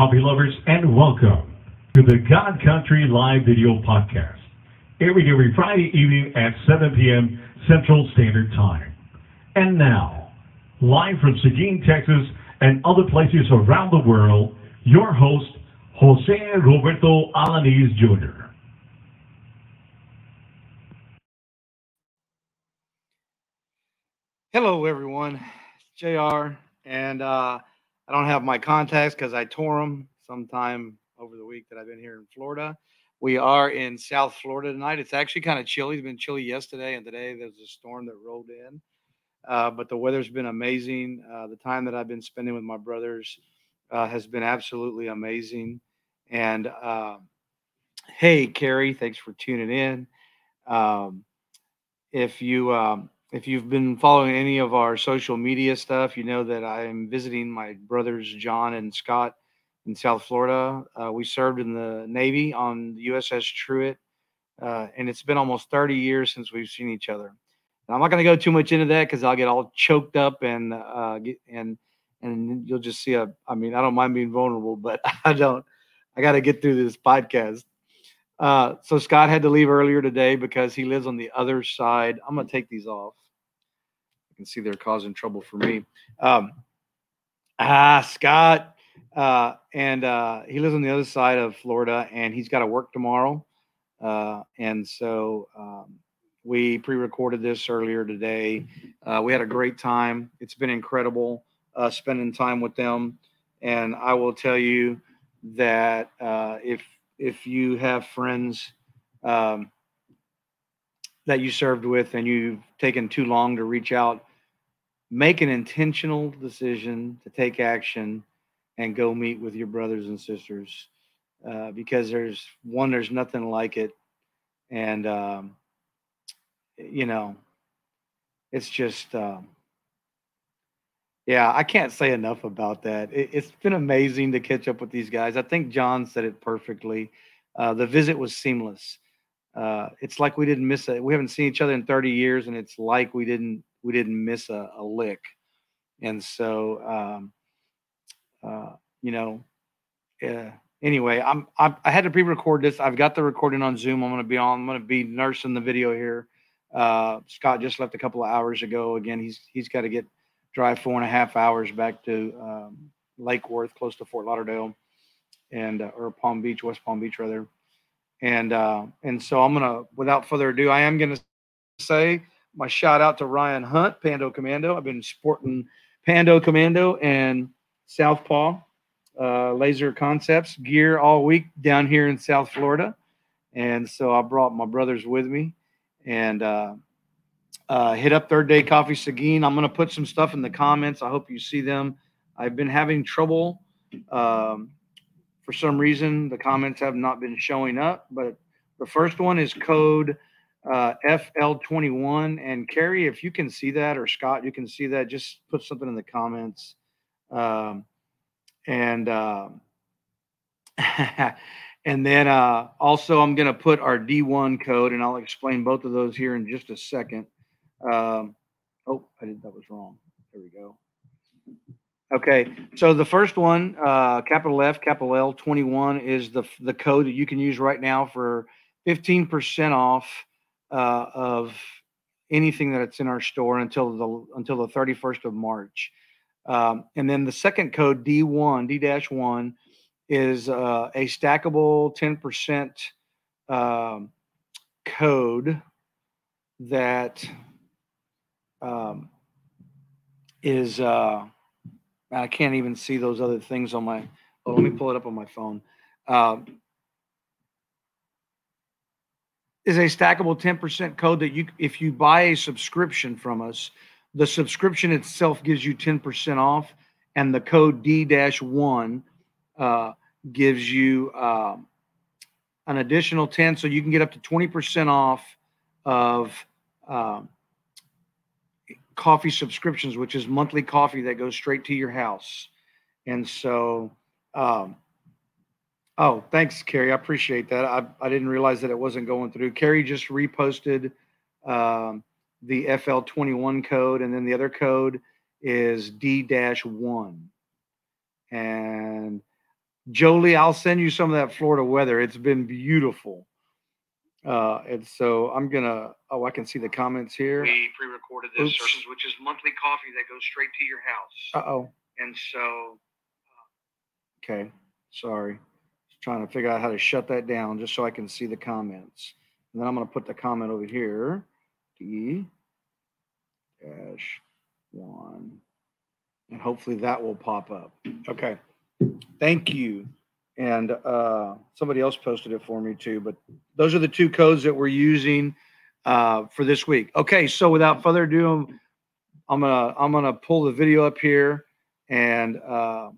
Coffee lovers, and welcome to the God Country Live Video Podcast. Every day, every Friday evening at 7 p.m. Central Standard Time. And now, live from Seguin, Texas, and other places around the world, your host, Jose Roberto Alaniz Jr. Hello, everyone. JR, and uh, I don't have my contacts because I tore them sometime over the week that I've been here in Florida. We are in South Florida tonight. It's actually kind of chilly. It's been chilly yesterday and today. There's a storm that rolled in, uh, but the weather's been amazing. Uh, the time that I've been spending with my brothers uh, has been absolutely amazing. And uh, hey, Carrie, thanks for tuning in. Um, if you um, if you've been following any of our social media stuff, you know that I am visiting my brothers John and Scott in South Florida. Uh, we served in the Navy on the USS Truett, uh, and it's been almost 30 years since we've seen each other. And I'm not going to go too much into that because I'll get all choked up and uh, get, and and you'll just see a. I mean, I don't mind being vulnerable, but I don't. I got to get through this podcast. Uh, so Scott had to leave earlier today because he lives on the other side. I'm going to take these off You can see they're causing trouble for me. Um, ah, Scott, uh, and uh, he lives on the other side of Florida, and he's got to work tomorrow. Uh, and so um, we pre-recorded this earlier today. Uh, we had a great time. It's been incredible uh, spending time with them, and I will tell you that uh, if if you have friends. Um, that you served with and you've taken too long to reach out make an intentional decision to take action and go meet with your brothers and sisters uh, because there's one there's nothing like it and um, you know it's just um, yeah i can't say enough about that it, has been amazing to catch up with these guys i think john said it perfectly uh, the visit was seamless uh, it's like we didn't miss it we haven't seen each other in 30 years and it's like we didn't we didn't miss a, a lick. And so, um, uh, you know, anyway, I'm I, I, had to pre-record this. I've got the recording on Zoom. I'm going to be on. I'm going to be nursing the video here. Uh, Scott just left a couple of hours ago. Again, he's he's got to get drive four and a half hours back to um, Lake Worth, close to Fort Lauderdale, and uh, or Palm Beach, West Palm Beach, rather. And uh, and so I'm gonna, without further ado, I am gonna say my shout out to Ryan Hunt, Pando Commando. I've been sporting Pando Commando and Southpaw uh, Laser Concepts gear all week down here in South Florida. And so I brought my brothers with me and uh, hit up Third Day Coffee Seguin. I'm going to put some stuff in the comments. I hope you see them. I've been having trouble. Um, for some reason, the comments have not been showing up, but the first one is code uh, FL21. And Carrie, if you can see that, or Scott, you can see that, just put something in the comments. Um, and uh, and then uh, also, I'm going to put our D1 code, and I'll explain both of those here in just a second. Um, oh, I did that was wrong. There we go. Okay, so the first one, uh, capital F, capital L, 21 is the the code that you can use right now for 15% off uh, of anything that's in our store until the until the 31st of March. Um, and then the second code D1 D dash one is uh, a stackable 10% um, code that um, is uh, I can't even see those other things on my. Oh, let me pull it up on my phone. Um, is a stackable 10% code that you if you buy a subscription from us the subscription itself gives you 10% off and the code d-1 uh, gives you uh, an additional 10 so you can get up to 20% off of uh, coffee subscriptions which is monthly coffee that goes straight to your house and so um, Oh, thanks, Carrie. I appreciate that. I, I didn't realize that it wasn't going through. Carrie just reposted um, the FL21 code, and then the other code is D 1. And Jolie, I'll send you some of that Florida weather. It's been beautiful. Uh, and so I'm gonna. Oh, I can see the comments here. We pre-recorded this, Oops. Which is monthly coffee that goes straight to your house. Uh oh. And so Okay. Sorry. Just trying to figure out how to shut that down just so I can see the comments. And then I'm gonna put the comment over here. D dash one. And hopefully that will pop up. Okay. Thank you. And uh, somebody else posted it for me too. But those are the two codes that we're using uh, for this week. Okay. So without further ado, I'm gonna I'm gonna pull the video up here, and uh,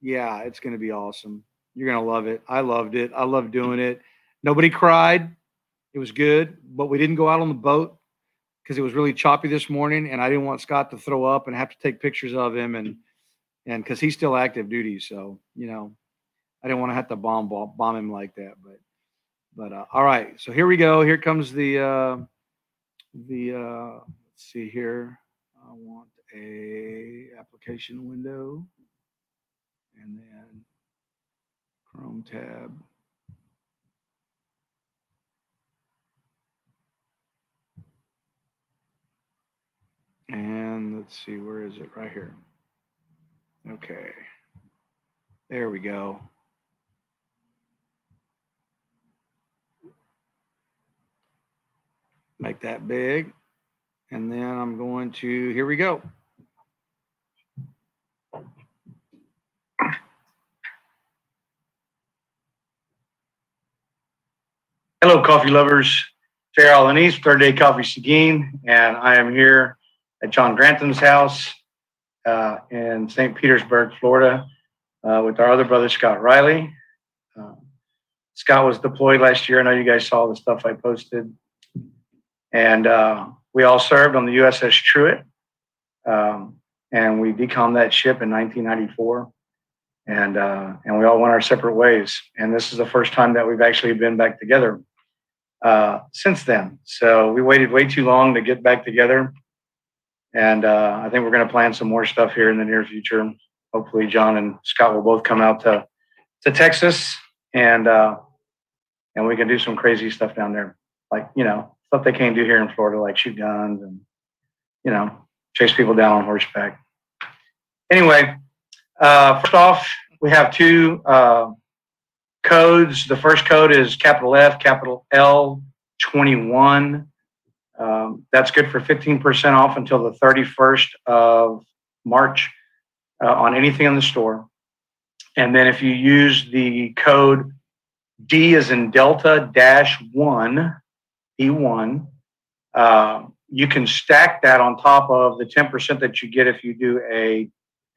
yeah, it's gonna be awesome. You're gonna love it. I loved it. I love doing it. Nobody cried. It was good, but we didn't go out on the boat because it was really choppy this morning, and I didn't want Scott to throw up and have to take pictures of him, and and because he's still active duty, so you know, I didn't want to have to bomb bomb, him like that. But but uh, all right, so here we go. Here comes the uh, the uh, let's see here. I want a application window, and then Chrome tab. And let's see, where is it? Right here. Okay. There we go. Make that big. And then I'm going to, here we go. Hello, coffee lovers. Fair Alaniz, Third Day Coffee Seguin, and I am here at John Grantham's house uh, in St. Petersburg, Florida, uh, with our other brother, Scott Riley. Uh, Scott was deployed last year. I know you guys saw the stuff I posted. And uh, we all served on the USS Truett. Um, and we decommed that ship in 1994. And, uh, and we all went our separate ways. And this is the first time that we've actually been back together uh, since then. So we waited way too long to get back together. And uh, I think we're going to plan some more stuff here in the near future. Hopefully, John and Scott will both come out to, to Texas and uh, and we can do some crazy stuff down there, like you know stuff they can't do here in Florida, like shoot guns and you know chase people down on horseback. Anyway, uh, first off, we have two uh, codes. The first code is capital F, capital L, 21. Um, that's good for 15% off until the 31st of March uh, on anything in the store. And then if you use the code D is in Delta dash one, D1, uh, you can stack that on top of the 10% that you get if you do a,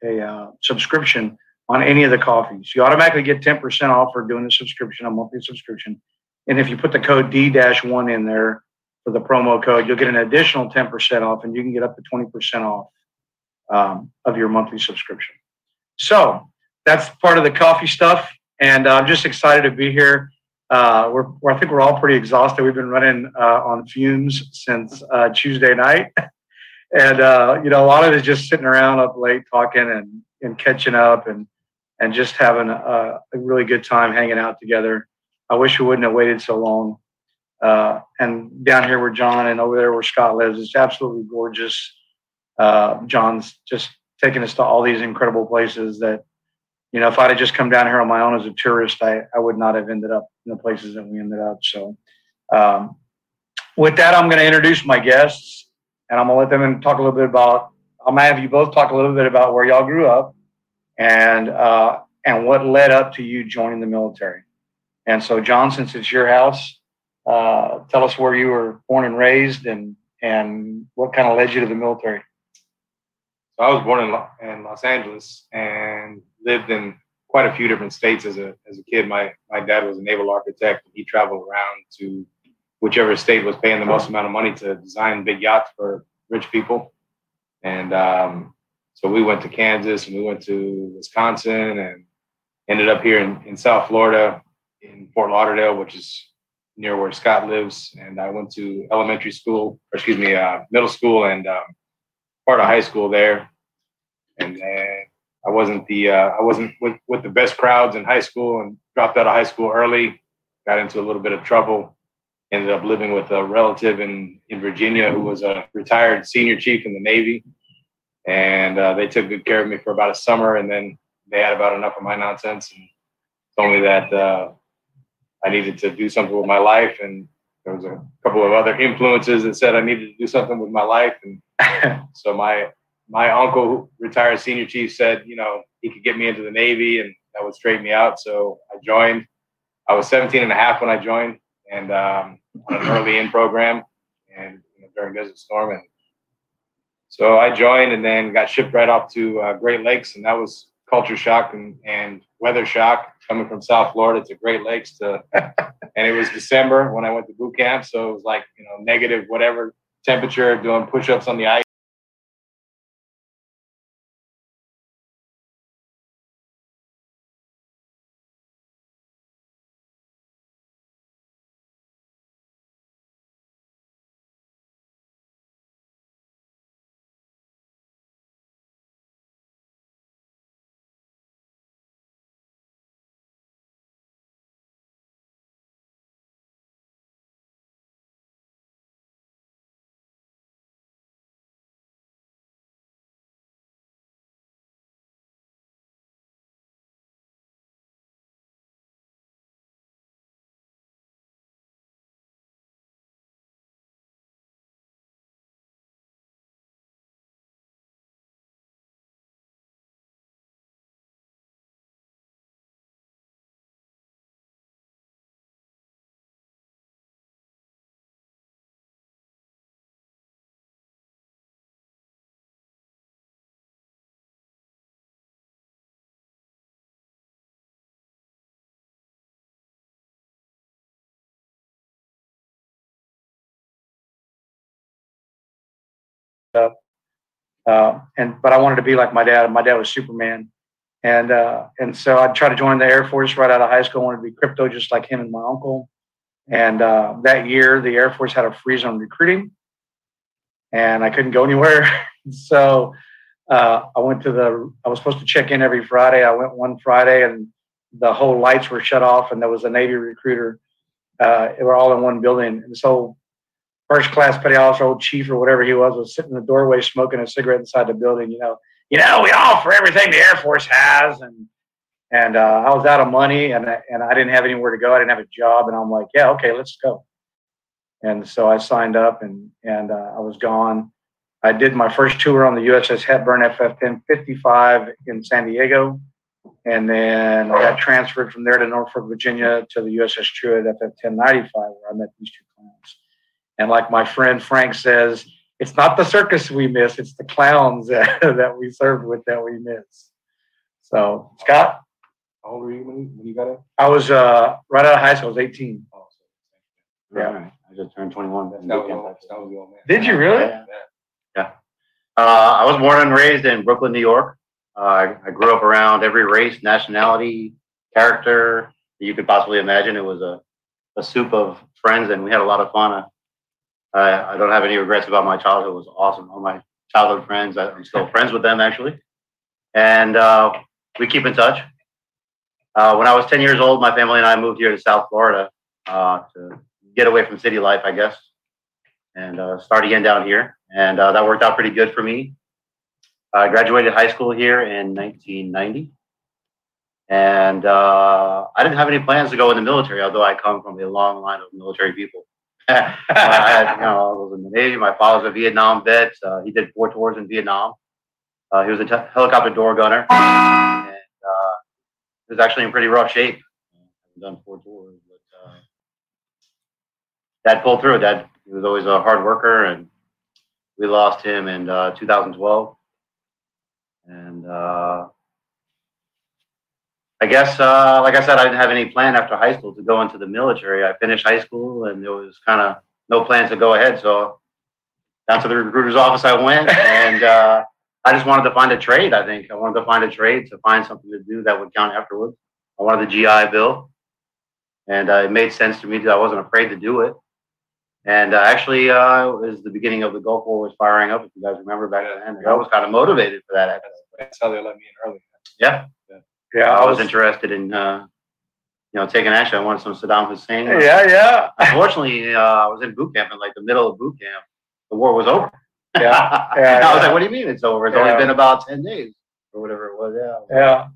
a uh, subscription on any of the coffees. You automatically get 10% off for doing a subscription, a monthly subscription. And if you put the code D-1 in there for the promo code, you'll get an additional 10% off and you can get up to 20% off um, of your monthly subscription. So that's part of the coffee stuff. And I'm just excited to be here. Uh, we're, we're, I think we're all pretty exhausted. We've been running uh, on fumes since uh, Tuesday night. and, uh, you know, a lot of it is just sitting around up late talking and, and catching up and, and just having a, a really good time hanging out together. I wish we wouldn't have waited so long. Uh, and down here where John and over there where Scott lives, it's absolutely gorgeous. John's just taking us to all these incredible places that, you know, if I'd have just come down here on my own as a tourist, I, I would not have ended up in the places that we ended up. So, um, with that, I'm going to introduce my guests and I'm going to let them talk a little bit about, I'm going to have you both talk a little bit about where y'all grew up and, uh, and what led up to you joining the military. And so, John, since it's your house, uh, tell us where you were born and raised and, and what kind of led you to the military. So I was born in, in Los Angeles and lived in quite a few different states as a as a kid. My my dad was a naval architect and he traveled around to whichever state was paying the most amount of money to design big yachts for rich people. And um, so we went to Kansas and we went to Wisconsin and ended up here in, in South Florida in Fort Lauderdale, which is near where Scott lives. And I went to elementary school, or excuse me, uh, middle school and um, part of high school there. And then I wasn't the uh, I wasn't with, with the best crowds in high school and dropped out of high school early. Got into a little bit of trouble. Ended up living with a relative in in Virginia who was a retired senior chief in the Navy, and uh, they took good care of me for about a summer. And then they had about enough of my nonsense and told me that uh, I needed to do something with my life. And there was a couple of other influences that said I needed to do something with my life. And so my my uncle, retired senior chief, said, you know, he could get me into the Navy and that would straighten me out. So I joined. I was 17 and a half when I joined and um, on an early in program and you know, during Desert Storm. And so I joined and then got shipped right off to uh, Great Lakes. And that was culture shock and, and weather shock coming from South Florida to Great Lakes to, and it was December when I went to boot camp. So it was like, you know, negative, whatever temperature, doing push ups on the ice. Uh, and but I wanted to be like my dad. My dad was Superman, and uh, and so I tried to join the Air Force right out of high school. I wanted to be crypto just like him and my uncle. And uh, that year, the Air Force had a freeze on recruiting, and I couldn't go anywhere. so uh, I went to the. I was supposed to check in every Friday. I went one Friday, and the whole lights were shut off, and there was a Navy recruiter. Uh, they were all in one building, and so first class petty officer, old chief or whatever he was, was sitting in the doorway smoking a cigarette inside the building. You know, you know, we offer everything the Air Force has, and and uh, I was out of money, and I, and I didn't have anywhere to go. I didn't have a job, and I'm like, yeah, okay, let's go. And so I signed up, and and uh, I was gone. I did my first tour on the USS Hepburn FF-1055 in San Diego, and then I got transferred from there to Norfolk, Virginia, to the USS Truett FF-1095, where I met these two clowns. And like my friend Frank says, it's not the circus we miss, it's the clowns that, that we served with that we miss. So, Scott? How old were you when you, when you got it? I was uh, right out of high school, I was 18. Oh, Yeah. Right. I just turned 21. so that was, old- that was the old man. Did you really? Yeah. Uh, I was born and raised in Brooklyn, New York. Uh, I, I grew up around every race, nationality, character that you could possibly imagine. It was a, a soup of friends, and we had a lot of fun. I, I don't have any regrets about my childhood. It was awesome. All my childhood friends, I- I'm still friends with them actually, and uh, we keep in touch. Uh, when I was 10 years old, my family and I moved here to South Florida uh, to get away from city life, I guess, and uh, start again down here. And uh, that worked out pretty good for me. I graduated high school here in 1990. And uh, I didn't have any plans to go in the military, although I come from a long line of military people. I you know, I was in the Navy. My father's a Vietnam vet. Uh, he did four tours in Vietnam. Uh, he was a t- helicopter door gunner. And uh, he was actually in pretty rough shape. I've done four tours, but uh, Dad pulled through. Dad, he was always a hard worker, and we lost him in uh, 2012. And uh, I guess, uh, like I said, I didn't have any plan after high school to go into the military. I finished high school, and there was kind of no plans to go ahead. So down to the recruiter's office I went, and uh, I just wanted to find a trade. I think I wanted to find a trade to find something to do that would count afterwards. I wanted the GI Bill, and uh, it made sense to me that I wasn't afraid to do it. And uh, actually, uh, it was the beginning of the Gulf War was firing up. If you guys remember back then, I was kind of motivated for that. actually. That's how they let me in early. Yeah, Yeah, I was interested in, uh, you know, taking action. I wanted some Saddam Hussein. Yeah, yeah, Unfortunately, uh, I was in boot camp in like the middle of boot camp. The war was over. Yeah, I yeah. was like, what do you mean it's over? It's Yeah. only been about 10 days or whatever it was. Yeah. yeah.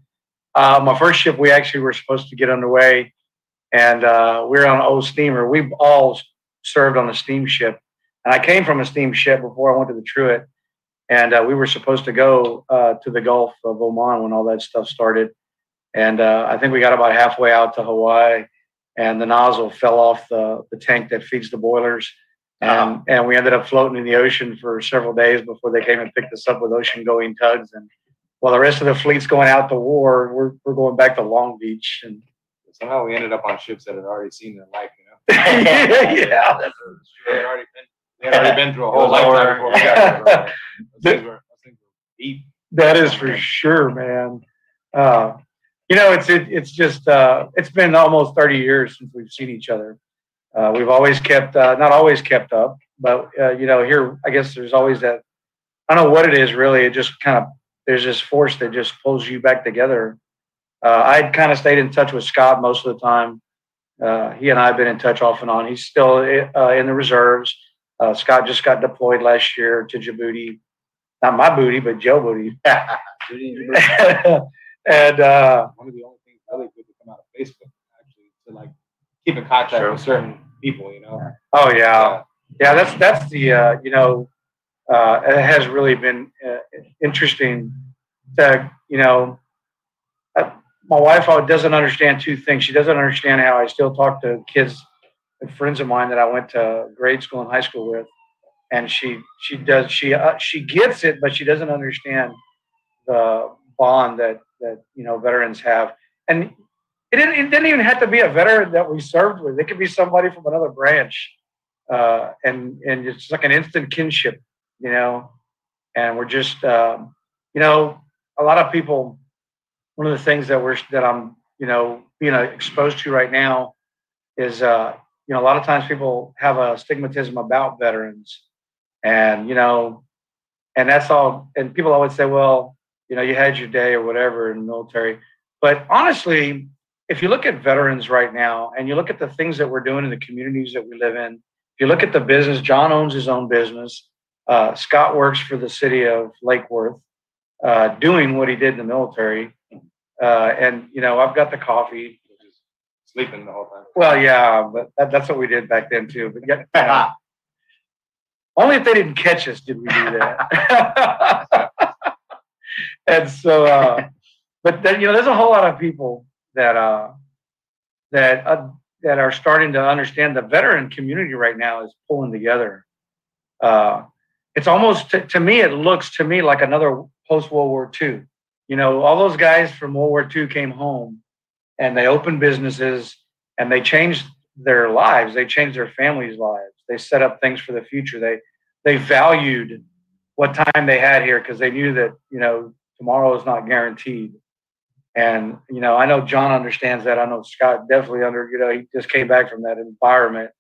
Uh, my first ship, we actually were supposed to get underway, and uh, we were on an old steamer. We've all served on a steamship, and I came from a steamship before I went to the Truett, and uh, we were supposed to go uh, to the Gulf of Oman when all that stuff started, and uh, I think we got about halfway out to Hawaii, and the nozzle fell off the the tank that feeds the boilers. And, and we ended up floating in the ocean for several days before they came and picked us up with ocean going tugs. And while the rest of the fleet's going out to war, we're, we're going back to Long Beach. And Somehow we ended up on ships that had already seen their life, you know. yeah, that's They had already been, they had already been through a whole lifetime before we got there. bro. Those things were, those things were deep. that is for sure, man. Uh, you know, it's it, it's just uh, it's been almost thirty years since we've seen each other. Uh, we've always kept uh, not always kept up, but uh, you know, here I guess there's always that. I don't know what it is really. It just kind of there's this force that just pulls you back together. Uh, I'd kind of stayed in touch with Scott most of the time. Uh, he and I have been in touch off and on. He's still uh, in the reserves. Uh, Scott just got deployed last year to Djibouti. Not my booty, but Joe booty. and uh, One of the only things really good to come out of Facebook, actually, to like keep in contact Sure. with certain people, you know. oh yeah, yeah, that's that's the uh, you know uh, it has really been uh, interesting. To you know, uh, my wife uh, doesn't understand two things. She doesn't understand how I still talk to kids and friends of mine that I went to grade school and high school with, and she she does she uh, she gets it, but she doesn't understand the bond that that you know veterans have. And it didn't, it didn't even have to be a veteran that we served with. It could be somebody from another branch, uh, and and it's like an instant kinship, you know. And we're just, um, you know, a lot of people. One of the things that we're that I'm, you know, being exposed to right now is, uh, you know, a lot of times people have a stigmatism about veterans, and you know, and that's all. And people always say, well, you know, you had your day or whatever in the military. But honestly, if you look at veterans right now and you look at the things that we're doing in the communities that we live in, if you look at the business, John owns his own business. Uh, Scott works for the city of Lake Worth, uh, doing what he did in the military. Uh, and, you know, I've got the coffee. Sleeping the whole time. Well, yeah, but that, that's what we did back then too. But yeah, only if they didn't catch us did we do that. and so, uh, but then you know, there's a whole lot of people that uh, that uh, that are starting to understand the veteran community right now is pulling together. Uh, it's almost to, to me, it looks to me like another post World War II. You know, all those guys from World War II came home and they opened businesses and they changed their lives. They changed their families' lives. They set up things for the future. They they valued what time they had here because they knew that you know tomorrow is not guaranteed. And you know, I know John understands that. I know Scott definitely under. You know, he just came back from that environment,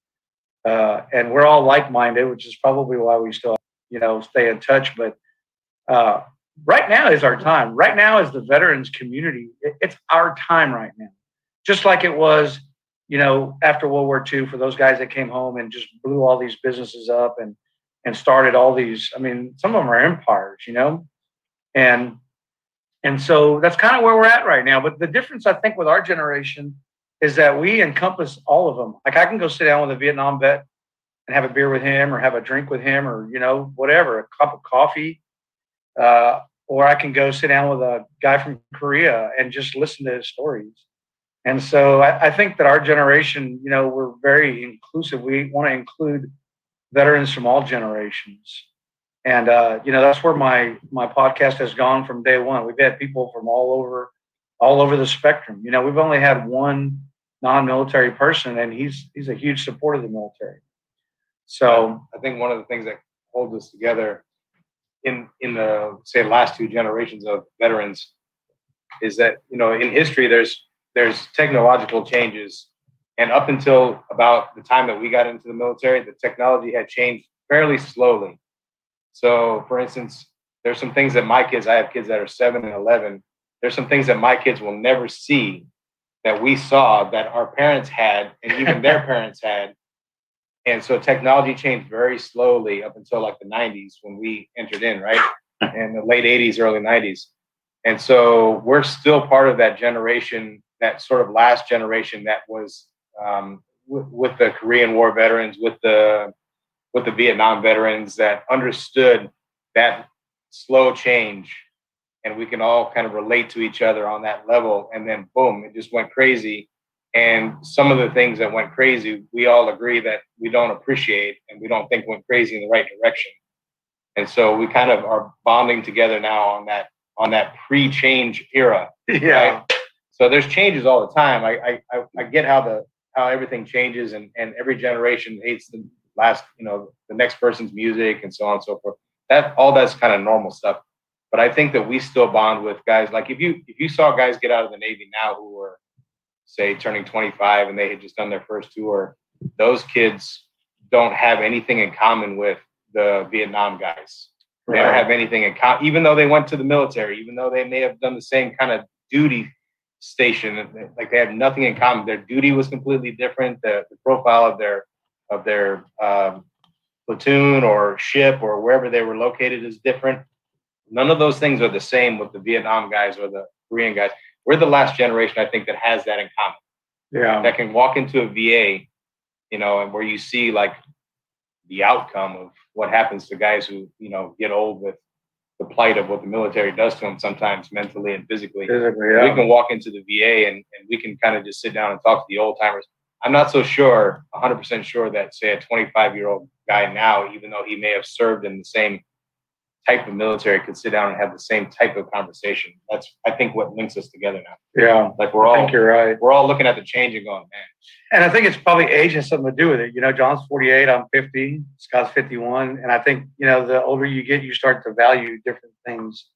uh, and we're all like-minded, which is probably why we still you know stay in touch. But uh, right now is our time. Right now is the veterans community. It, it's our time right now, just like it was you know, after World War II, for those guys that came home and just blew all these businesses up and and started all these. I mean, some of them are empires, you know, and and so that's kind of where we're at right now. But the difference, I think, with our generation is that we encompass all of them. Like I can go sit down with a Vietnam vet and have a beer with him, or have a drink with him, or you know, whatever, a cup of coffee. Uh, or I can go sit down with a guy from Korea and just listen to his stories. And so I, I, think that our generation, you know, we're very inclusive. We want to include veterans from all generations. And uh, you know, that's where my my podcast has gone from day one. We've had people from all over all over the spectrum. You know, we've only had one non-military person and he's he's a huge supporter of the military. So I think one of the things that holds us together in in the say last two generations of veterans is that, you know, in history there's there's technological changes and up until about the time that we got into the military the technology had changed fairly slowly so for instance there's some things that my kids i have kids that are 7 and 11 there's some things that my kids will never see that we saw that our parents had and even their parents had. And so technology changed very slowly up until like the 90s when we entered in, right? In the late 80s, early 90s. And so we're still part of that generation, that sort of last generation that was um, with, with the Korean War veterans, with the with the Vietnam veterans that understood that slow change and we can all kind of relate to each other on that level. And then boom, it just went crazy. And some of the things that went crazy, we all agree that we don't appreciate and we don't think went crazy in the right direction. And so we kind of are bonding together now on that on that pre-change era. Yeah. Right? So there's changes all the time. I, I I get how the how everything changes and and every generation hates the last you know the next person's music and so on and so forth. That all that's kind of normal stuff. But I think that we still bond with guys like if you if you saw guys get out of the Navy now who were say turning 25 and they had just done their first tour, those kids don't have anything in common with the Vietnam guys. They don't have anything in common, even though they went to the military, even though they may have done the same kind of duty station, like they have nothing in common. Their duty was completely different. The, the profile of their of their um, platoon or ship or wherever they were located is different. None of those things are the same with the Vietnam guys or the Korean guys. We're the last generation, I think, that has that in common. Yeah. That can walk into a VA, you know, and where you see like the outcome of what happens to guys who, you know, get old with the plight of what the military does to them sometimes mentally and physically. Physically, We can walk into the VA and, and we can kind of just sit down and talk to the old timers. I'm not so sure, 100% sure that, say, a 25 year old guy now, even though he may have served in the same type of military, could sit down and have the same type of conversation. That's, I think, what links us together now. Yeah. Like we're I all think you're right. we're all looking at the change and going, man, And I think it's probably age has something to do with it. You know, John's 48, I'm 50, Scott's 51. And I think, you know, the older you get, you start to value different things.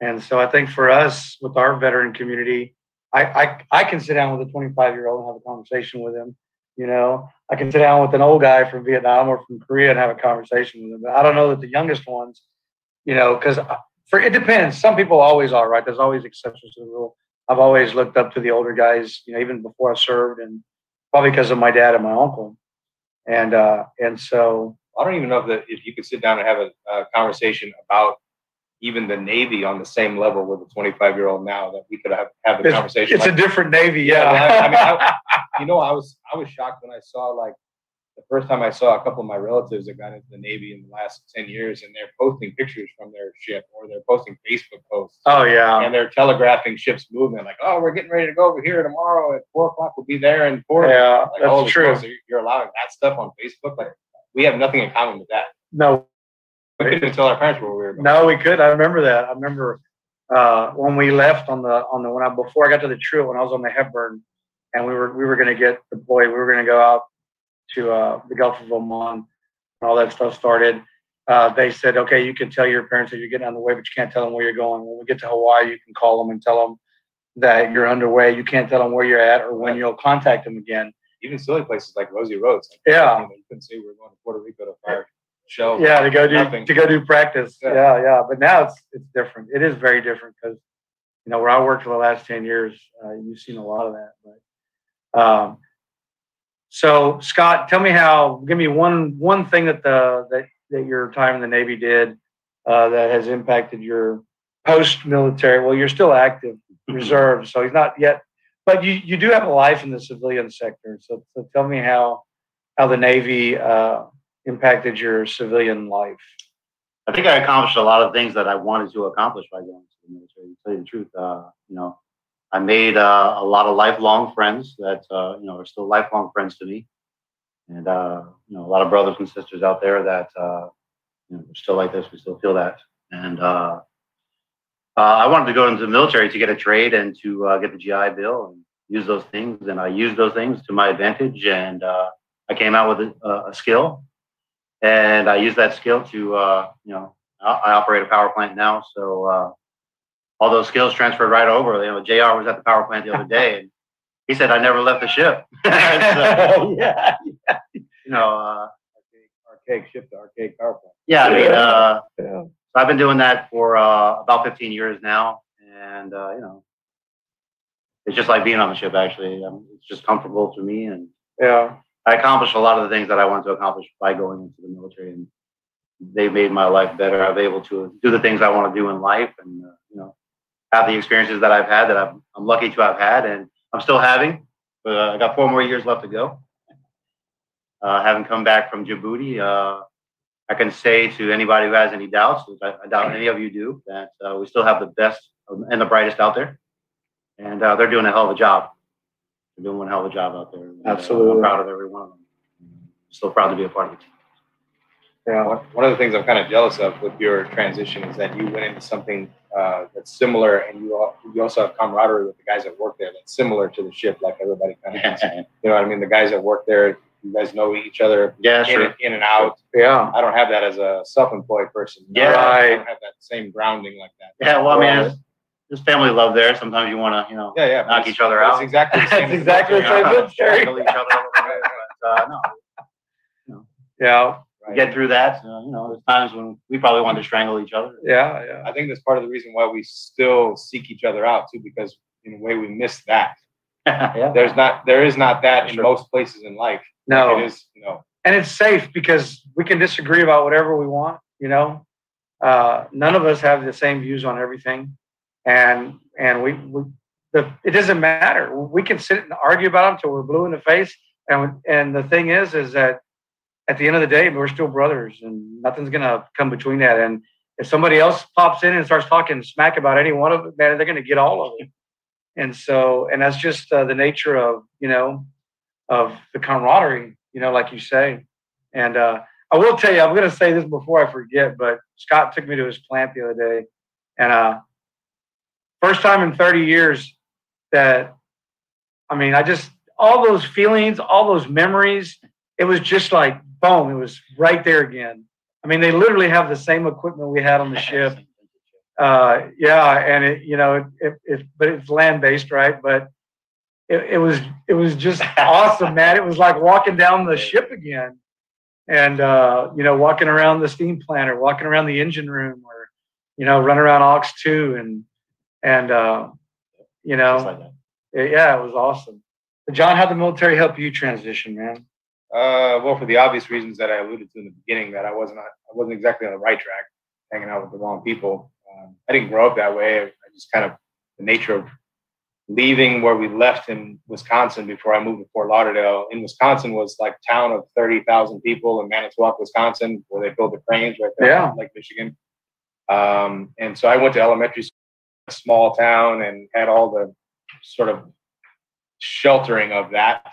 And so I think for us with our veteran community, I, I, I can sit down with a 25 year old and have a conversation with him. You know, I can sit down with an old guy from Vietnam or from Korea and have a conversation with him. But I don't know that the youngest ones, you know, because for it depends. Some people always are, right? There's always exceptions to the rule. I've always looked up to the older guys, you know, even before I served, and probably because of my dad and my uncle. And uh, and so I don't even know if, the, if you could sit down and have a, a conversation about even the Navy on the same level with a 25 year old now that we could have have the it's, conversation. it's a different Navy, Yeah, yeah. I mean, I- you know, I was I was shocked when I saw like the first time I saw a couple of my relatives that got into the Navy in the last 10 years, and they're posting pictures from their ship or they're posting Facebook posts. oh yeah, And they're telegraphing ship's movement, like, "Oh, we're getting ready to go over here tomorrow at four o'clock. We'll be there in four. yeah, Like, that's holy true. you're- allowing that stuff on Facebook. Like, we have nothing in common with that. No, We couldn't tell our parents where we were going. no, we could. I remember that. I remember uh, when we left on the on the when I before I got to the true when I was on the Hepburn, and we were we were going to get deployed. We were going to go out to uh, the Gulf of Oman, and all that stuff started. Uh, they said, okay, you can tell your parents that you're getting on the way, but you can't tell them where you're going. When we get to Hawaii, you can call them and tell them that you're underway. You can't tell them where you're at or when you'll contact them again. Even silly places like Rosie Roads. Like, Yeah. You, couldn't say we are going to Puerto Rico to fire show. Yeah, to go do Nothing. to go do practice. Yeah. Yeah, yeah. But now it's it's different. It is very different because you know where I worked for the last ten years, uh, you've seen a lot of that. But um, so Scott, tell me how. Give me one one thing that the that that your time in the Navy did uh, that has impacted your post military. Well, you're still active reserve, so he's not yet. But you you do have a life in the civilian sector. So so tell me how how the Navy. Uh, impacted your civilian life? I think I accomplished a lot of things that I wanted to accomplish by going to the military. To tell you the truth, uh, you know, I made uh, a lot of lifelong friends that uh, you know are still lifelong friends to me, and uh, you know, a lot of brothers and sisters out there that uh, you know are still like this. We still feel that, and uh, uh, I wanted to go into the military to get a trade and to get the GI Bill and use those things, and I used those things to my advantage, and I came out with a, a skill. And I use that skill to, you know, I, I operate a power plant now, so all those skills transferred right over. You know, Jr. was at the power plant the other day, and he said I never left the ship. So, yeah. you know, uh, Archaic ship to archaic power plant. yeah, I mean, uh, Yeah. so I've been doing that for uh, about 15 years now, and uh, you know, it's just like being on the ship. Actually, um, it's just comfortable to me, and Yeah. I accomplished a lot of the things that I wanted to accomplish by going into the military, and they made my life better. I was able to do the things I want to do in life, and uh, have the experiences that I've had that I'm, I'm lucky to have had, and I'm still having. But uh, I got four more years left to go. Uh, having come back from Djibouti, uh, I can say to anybody who has any doubts, which I, I doubt any of you do, that uh, we still have the best and the brightest out there, and uh, they're doing a hell of a job. They're doing one hell of a job out there. uh, Absolutely. I'm proud of every one of them. Still proud to be a part of the team. Yeah. One one of the things I'm kind of jealous of with your transition is that you went into something uh, that's similar, and you al- you also have camaraderie with the guys that work there that's similar to the ship, like everybody kind of. has. You know what I mean? The guys that work there, you guys know each other yeah, in, sure. and, in and out. Yeah. I don't have that as a self-employed person. Yeah. I don't have that same grounding like that. Yeah, well, I mean, there's, there's family love there. Sometimes you want to, you know, yeah, yeah. knock each other out. It's exactly the same. That's exactly the same military. Strangle each other a little bit, but, uh, no, Yeah. We get through that. Uh, you know, there's times when we probably want to strangle each other. Yeah. Yeah. I think that's part of the reason why we still seek each other out too, because in a way we miss that. yeah. There's not, there is not that in most places in life. No. It is, you know, and it's safe because we can disagree about whatever we want you know uh, none of us have the same views on everything and and we, we the it doesn't matter we can sit and argue about them till we're blue in the face and and the thing is is that at the end of the day we're still brothers and nothing's gonna come between that and if somebody else pops in and starts talking smack about any one of them, man they're gonna get all of it and so and that's just uh, the nature of you know of the camaraderie, you know, like you say. And uh, I will tell you, I'm to say this before I forget, but Scott took me to his plant the other day, and uh, first time in 30 years that, I mean, I just all those feelings, all those memories, it was just like boom, it was right there again. I mean, they literally have the same equipment we had on the ship. Uh, yeah, and it, you know, it, it, it but it's land based, right? But it, it was it was just awesome, man. It was like walking down the ship again, and uh, you know, walking around the steam plant or walking around the engine room, or you know, running around Aux two, and and uh, you know, like it- yeah, it was awesome. But John, how the military help you transition, man? Uh, well, for the obvious reasons that I alluded to in the beginning, that I wasn't, I wasn't exactly on the right track, hanging out with the wrong people. Um, I didn't grow up that way. I, just kind of the nature of leaving where we left in Wisconsin before I moved to Fort Lauderdale. In Wisconsin was like town of thirty thousand people in Manitowoc, Wisconsin, where they build the cranes right there, Yeah. in Lake Michigan. Um, and so I went to elementary school, a small town, and had all the sort of sheltering of that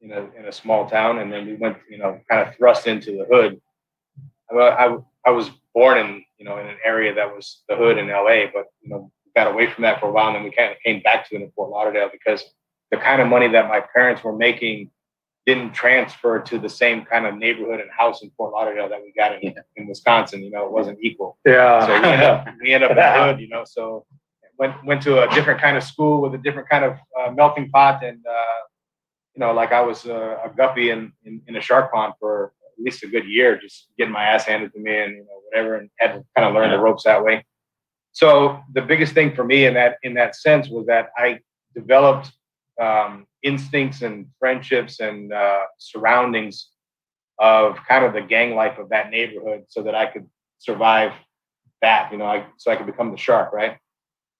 in a in a small town, and then we went, you know, kind of thrust into the hood. I, I, I was born in you know in an area that was the hood in LA, but you know got away from that for a while, and then we kind of came back to it in Fort Lauderdale because the kind of money that my parents were making didn't transfer to the same kind of neighborhood and house in Fort Lauderdale that we got in, in Wisconsin. You know, it wasn't equal. Yeah, So we end up, we end up in the hood, you know. So went went to a different kind of school with a different kind of uh, melting pot, and uh, you know, like I was uh, a guppy in, in in a shark pond for at least a good year, just getting my ass handed to me, and you know, whatever, and had to kind of learn the ropes that way. So the biggest thing for me in that in that sense was that I developed um, instincts and friendships and uh, surroundings of kind of the gang life of that neighborhood, so that I could survive that. You know, I, so I could become the shark, right?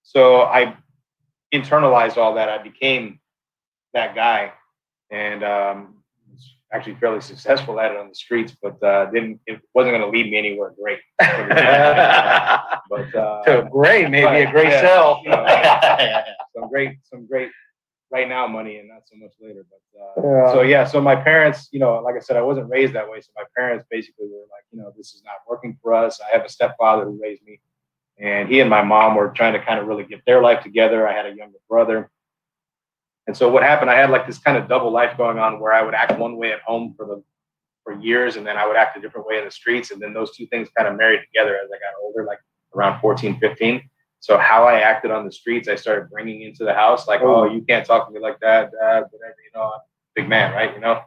So I internalized all that. I became that guy, and um, was actually fairly successful at it on the streets, but uh, didn't it wasn't going to lead me anywhere great. but uh, so great, maybe a great Yeah. sell. you know, yeah, some great, some great right now money and not so much later. But uh, Yeah. so yeah, so my parents, you know, like I said, I wasn't raised that way. So my parents basically were like, you know, this is not working for us. I have a stepfather who raised me, and he and my mom were trying to kind of really get their life together. I had a younger brother. And so what happened? I had like this kind of double life going on where I would act one way at home for the for years, and then I would act a different way in the streets, and then those two things kind of married together as I got older, like around 14, 15. So how I acted on the streets, I started bringing into the house, like, oh, oh you can't talk to me like that, dad, whatever, you know, I'm a big man, right? You know.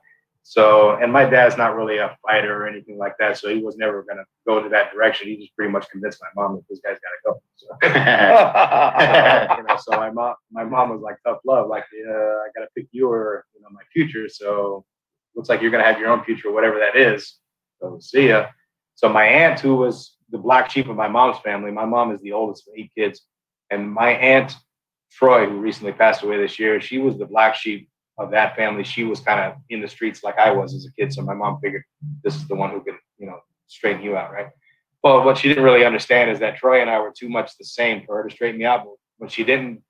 So, and my dad's not really a fighter or anything like that, so he was never gonna go to that direction. He just pretty much convinced my mom that this guy's gotta go. So, you know, so my mom, my mom was like tough love, like uh, I gotta pick you or you know my future. So, looks like you're gonna have your own future, whatever that is. So, see ya. So my aunt, who was the black sheep of my mom's family, my mom is the oldest of eight kids, and my aunt Troy, who recently passed away this year, she was the black sheep of that family. She was kind of in the streets like I was as a kid. So my mom figured this is the one who could, you know, straighten you out, right? Well, what she didn't really understand is that Troy and I were too much the same for her to straighten me out. But when she didn't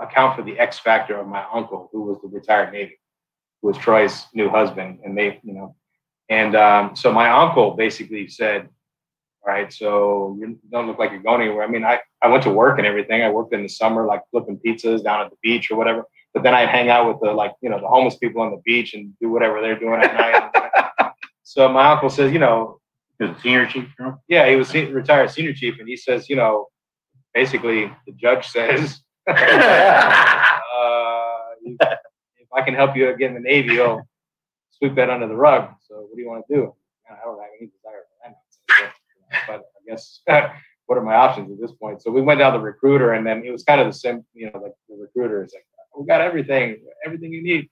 account for the X factor of my uncle, who was the retired Navy, who was Troy's new husband, and they, you know, and um, so my uncle basically said, "All right, so you don't look like you're going anywhere." I mean, I I went to work and everything. I worked in the summer, like flipping pizzas down at the beach or whatever. But then I'd hang out with the like, you know, the homeless people on the beach and do whatever they're doing at night. so my uncle says, you know, senior chief. yeah, he was retired senior chief, and he says, you know, basically the judge says, uh, if I can help you get in the Navy, he'll sweep that under the rug. So what do you want to do? I don't have any desire for that but, but I guess what are my options at this point? So we went down the recruiter, and then it was kind of the same, you know, like the recruiter is like, we got everything, everything you need.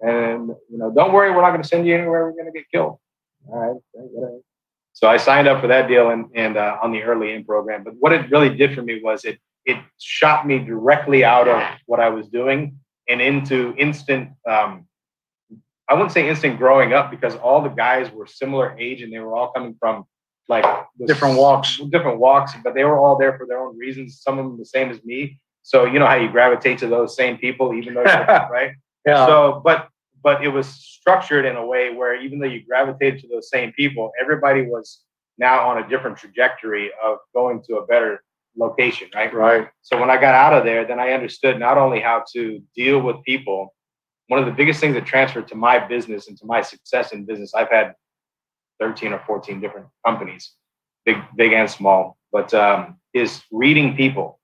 And you know, don't worry, we're not going to send you anywhere. We're going to get killed. All right, whatever. So I signed up for that deal and and uh, on the early in program. But what it really did for me was it it shot me directly out of what I was doing and into instant. Um, I wouldn't say instant growing up because all the guys were similar age and they were all coming from like Different walks. different walks, but they were all there for their own reasons. Some of them the same as me. So you know how you gravitate to those same people, even though you're right. Yeah. So, but but it was structured in a way where even though you gravitated to those same people, everybody was now on a different trajectory of going to a better location, right? right. So when I got out of there, then I understood not only how to deal with people. One of the biggest things that transferred to my business and to my success in business, I've had 13 or 14 different companies, big, big and small, but um, is reading people.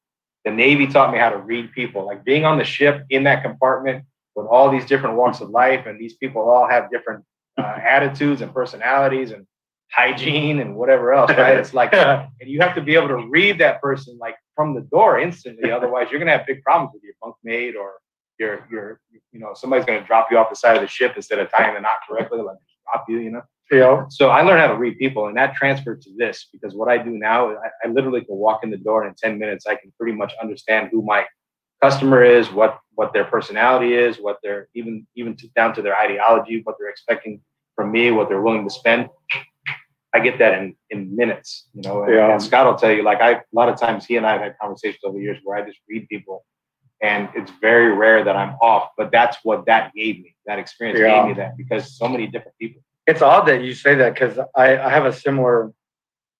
The Navy taught me how to read people, like being on the ship in that compartment with all these different walks of life, and these people all have different uh, attitudes and personalities and hygiene and whatever else, right? It's like, and you have to be able to read that person like from the door instantly. Otherwise, you're gonna have big problems with your bunkmate or your your you know somebody's gonna drop you off the side of the ship instead of tying the knot correctly, like drop you, you know. Yeah. So I learned how to read people, and that transferred to this because what I do now, I, I literally can walk in the door and in ten minutes. I can pretty much understand who my customer is, what what their personality is, what they're even even to, down to their ideology, what they're expecting from me, what they're willing to spend. I get that in in minutes, you know. And, Yeah. and Scott will tell you, like I a lot of times he and I have had conversations over the years where I just read people, and it's very rare that I'm off. But that's what that gave me. That experience Yeah. gave me that because so many different people. It's odd that you say that because I, I have a similar,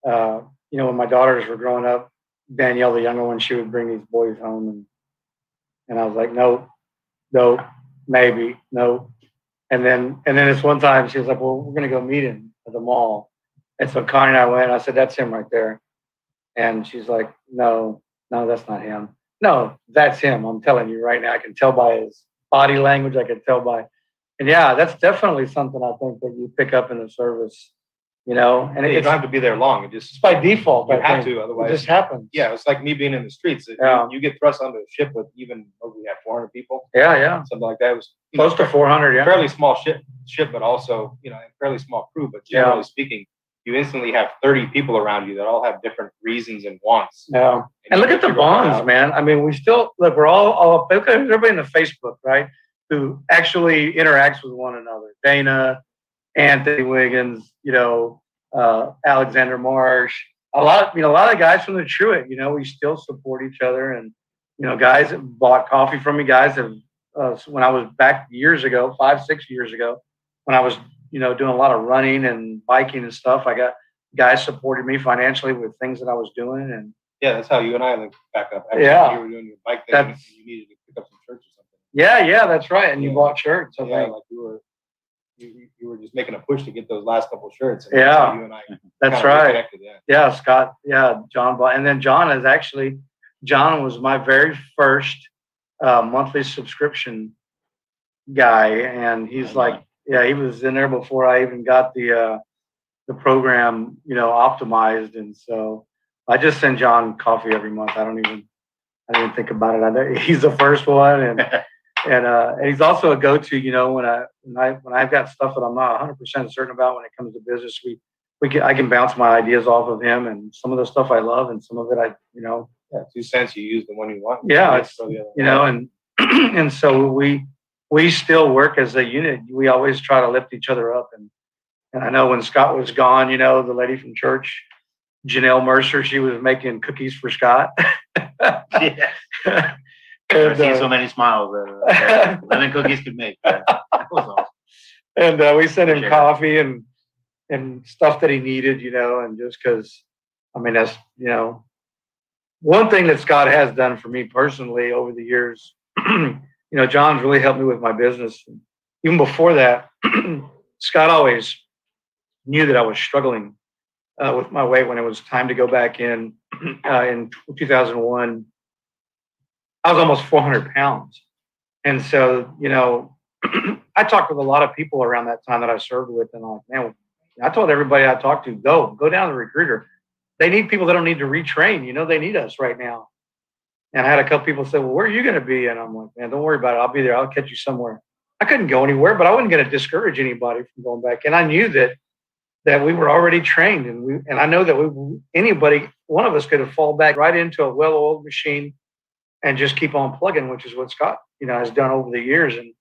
uh, you know, when my daughters were growing up, Danielle, the younger one, she would bring these boys home, and and I was like, no, no, maybe, no, and then and then this one time she was like, well, we're gonna go meet him at the mall, and so Connie and I went. I said, that's him right there, and she's like, no, no, that's not him. No, that's him. I'm telling you right now. I can tell by his body language. I can tell by and yeah, that's definitely something I think that you pick up in the service, you know, and And you don't have to be there long. It just it's by default. you I have to, It just happens. yeah, it's like me being in the streets. It- Yeah. You, you get thrust onto a ship with even what we had 400 people, Yeah, yeah. something like that. It was you know, Close to 400. Yeah. fairly small ship, ship, but also you know a fairly small crew. But Yeah. generally speaking, you instantly have 30 people around you that all have different reasons and wants. Yeah. And look at the figure all that bonds, man. I mean, we still look. We're all all look at everybody in the Facebook, right? Who actually interacts with one another. Dana, Anthony Wiggins, you know, uh, Alexander Marsh. A lot, you know, a lot of guys from the Truett. You know, we still support each other, and you know, guys that bought coffee from me. Guys have uh, when I was back years ago, five, six years ago, when I was, you know, doing a lot of running and biking and stuff. I got guys supported me financially with things that I was doing, and Yeah, that's how you and I linked back up. Actually, Yeah. you were doing your bike thing, and you needed to pick up some shirts or something. Yeah, yeah, that's right. And you Yeah. bought shirts. I yeah, like you were. You, you- you were just making a push to get those last couple shirts. Yeah. that's you and I That's right. reconnected, Yeah. Yeah, Scott. Yeah, John bought, and then John is actually John was my very first uh, monthly subscription guy, and he's Oh, like yeah, he was in there before I even got the uh, the program, you know, optimized. And so I just send John coffee every month. I don't even I don't think about it. I know he's the first one, and and uh, and he's also a go-to. You know, when I when I when I've got stuff that I'm not 100 percent certain about when it comes to business, we we can I can bounce my ideas off of him, and some of the stuff I love, and some of it I you know Yeah, two cents, you use the one you want. Yeah, it's- So the other you know, and and so we we still work as a unit. We always try to lift each other up, and and I know when Scott was gone, you know, the lady from church, Janelle Mercer, she was making cookies for Scott. yeah. and, I've seen uh, so many smiles that uh, lemon cookies could make. That was awesome. and uh, we sent him Appreciate it. coffee and and stuff that he needed, you know, and just because, I mean, that's you know, one thing that Scott has done for me personally over the years. you know, John's really helped me with my business. Even before that, Scott always knew that I was struggling uh, with my weight when it was time to go back in uh, in 2001. I was almost 400 pounds, and so you know, I talked with a lot of people around that time that I served with, and I'm like, man, I told everybody I talked to, go, go down to the recruiter. They need people that don't need to retrain. You know, they need us right now. And I had a couple people say, well, where are you going to be? And I'm like, man, don't worry about it. I'll be there. I'll catch you somewhere. I couldn't go anywhere, but I wasn't going to discourage anybody from going back. And I knew that that we were already trained, and we and I know that we anybody, one of us, could have fall back right into a well-oiled machine and just keep on plugging, which is what Scott, you know, has done over the years. And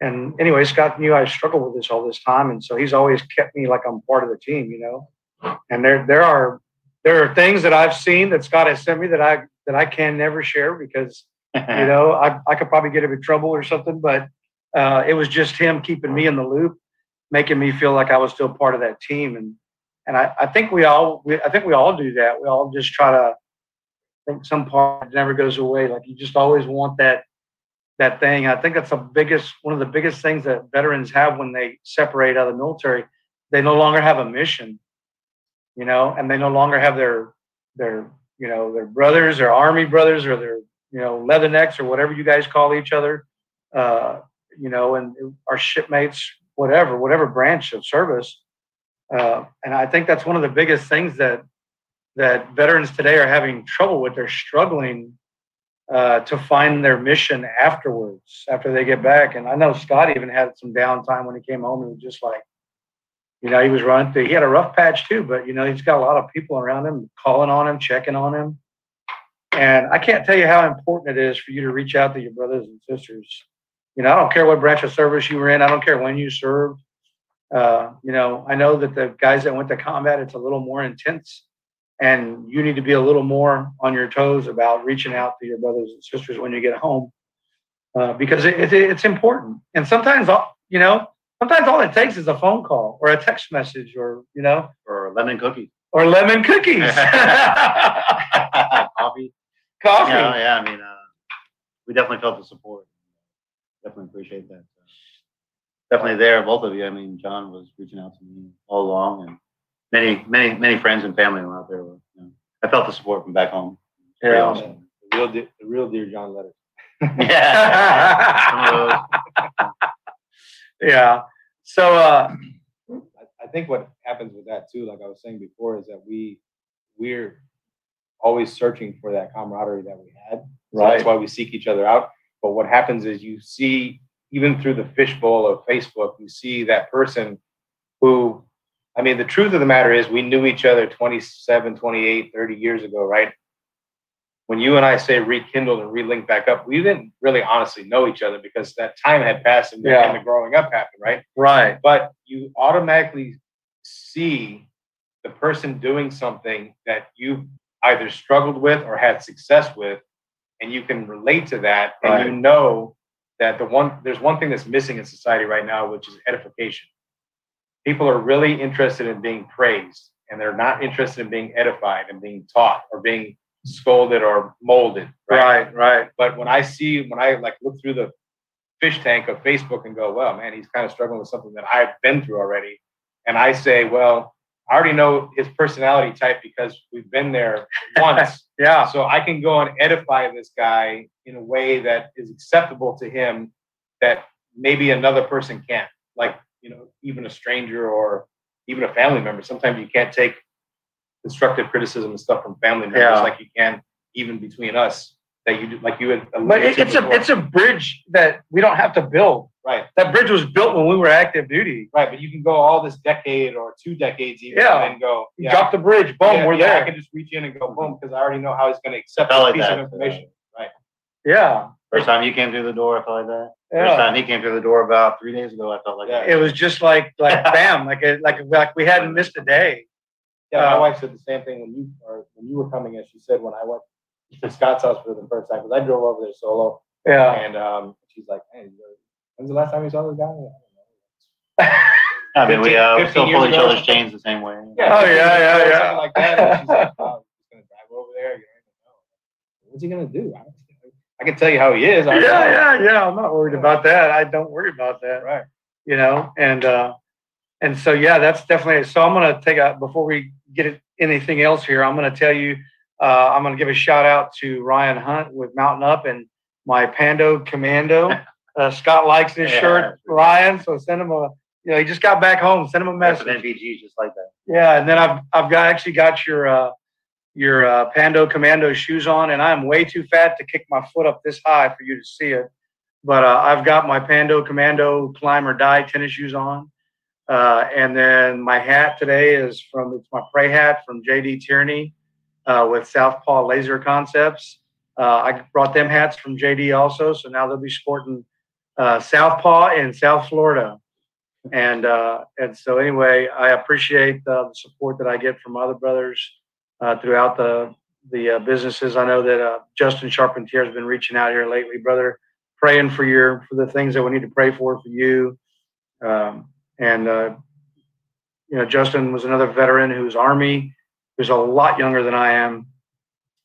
and anyway, Scott knew I struggled with this all this time, and so he's always kept me like I'm part of the team, you know. And there there are there are things that I've seen that Scott has sent me that I that I can never share because you know I I could probably get him in trouble or something, but uh, it was just him keeping me in the loop, making me feel like I was still part of that team, and and I, I think we all we, I think we all do that. We all just try to think some part never goes away. Like you just always want that that thing. I think that's the biggest one of the biggest things that veterans have when they separate out of the military. They no longer have a mission, you know, and they no longer have their their you know their brothers or army brothers or their you know leathernecks or whatever you guys call each other, uh, you know, and our shipmates, whatever, whatever branch of service. Uh, and I think that's one of the biggest things that that veterans today are having trouble with. They're struggling uh, to find their mission afterwards, after they get back. And I know Scott even had some downtime when he came home. He was just like, you know, he was running through. He had a rough patch too, but you know, he's got a lot of people around him calling on him, checking on him. And I can't tell you how important it is for you to reach out to your brothers and sisters. You know, I don't care what branch of service you were in. I don't care when you served. Uh, you know, I know that the guys that went to combat, it's a little more intense and you need to be a little more on your toes about reaching out to your brothers and sisters when you get home uh, because it, it, it's important and sometimes all, you know sometimes all it takes is a phone call or a text message or you know or lemon cookies. or lemon cookies Coffee. coffee Yeah, yeah. I mean, uh, we definitely felt the support. Definitely appreciate that. Definitely there, both of you. I mean, John was reaching out to me all along, and many, many, many friends and family were out there. Were, you know, I felt the support from back home. Yeah. awesome. The real, de- the real dear John Letter. Yeah. Some of those. yeah so uh I, I think what happens with that too, like I was saying before, is that we we're always searching for that camaraderie that we had. So Right. That's why we seek each other out. But what happens is you see, even through the fishbowl of Facebook, you see that person who, I mean, the truth of the matter is we knew each other 27, 28, 30 years ago, right? When you and I say rekindled and relink back up, we didn't really honestly know each other because that time had passed and, the- Yeah. the growing up happened, right? right but you automatically see the person doing something that you either struggled with or had success with and you can relate to that and you know that the one there's one thing that's missing in society right now which is edification people are really interested in being praised and they're not interested in being edified and being taught or being scolded or molded right right but when I see, when I like look through the fish tank of Facebook and go, well, man, he's kind of struggling with something that I've been through already. And I say, well, I already know his personality type because we've been there once. yeah so I can go and edify this guy in a way that is acceptable to him that maybe another person can't. Like you know, even a stranger or even a family member. Sometimes you can't take constructive criticism and stuff from family members Yeah. like you can even between us. That you do, like you had. But alluded it, to it's a it's a bridge that we don't have to build. right, That bridge was built when we were active duty. right. But you can go all this decade or two decades even Yeah. and go. You Drop the bridge, boom, yeah, we're yeah, I can just reach in and go boom because I already know how he's going to accept this like piece that. of information. Right. Yeah, First time you came through the door, I felt like that. First time he came through the door about three days ago, I felt like Yeah. that. It was just like like bam, like it, like like we hadn't missed a day. Yeah, my Uh, wife said the same thing when you or when you were coming in. She said when I went to Scott's house for the first time because I drove over there solo, Yeah. and um, she's like, "Hey, when's the last time you saw this guy?" I don't know. I mean, we uh, 15 still pull each ago. other's chains the same way. Oh, yeah, yeah, yeah. like that. And she's like, "Oh, he's gonna drive over there." You know. What's he gonna do? I, can tell you how he is. I yeah, yeah, yeah. I'm not worried about that. I don't worry about that. Right. You know, and uh and so yeah, that's definitely so I'm gonna take a before we get anything else here, I'm gonna tell you uh I'm gonna give a shout out to Ryan Hunt with Mountain Up and my Pando Commando. Uh, Scott likes this Yeah. shirt, Ryan. So send him a you know, he just got back home. Send him a That's message. an NVG just like that. Yeah, and then I've I've got actually got your uh, your uh, Pando Commando shoes on, and I'm way too fat to kick my foot up this high for you to see it. But uh, I've got my Pando Commando climb or die tennis shoes on, uh, and then my hat today is from it's my Prey hat from JD Tierney uh, with Southpaw Laser Concepts. Uh, I brought them hats from JD also, so now they'll be sporting uh, Southpaw in South Florida and and so anyway, I appreciate the support that I get from other brothers throughout the the uh, businesses. I know that uh, Justin Charpentier has been reaching out here lately, brother, praying for your for the things that we need to pray for for you. Um, and uh, you know, Justin was another veteran who's Army, who's a lot younger than I am.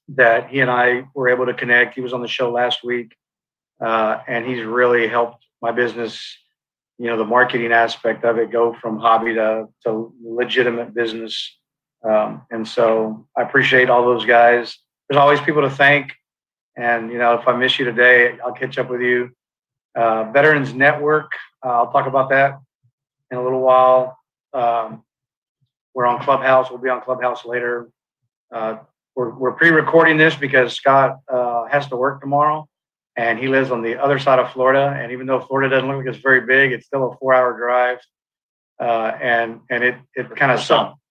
That he and I were able to connect. He was on the show last week, uh, and he's really helped my business you know the marketing aspect of it go from hobby to, to legitimate business um, and so i appreciate all those guys. There's always people to thank. And you know if i miss you today i'll catch up with you. Uh, veterans network uh, i'll talk about that in a little while. Um, we're on clubhouse. We'll be on clubhouse later. Uh, we're, we're pre-recording this because scott uh, has to work tomorrow. And he lives on the other side of Florida. And even though Florida doesn't look like it's very big, it's still a four-hour drive, uh, and and it it kind of For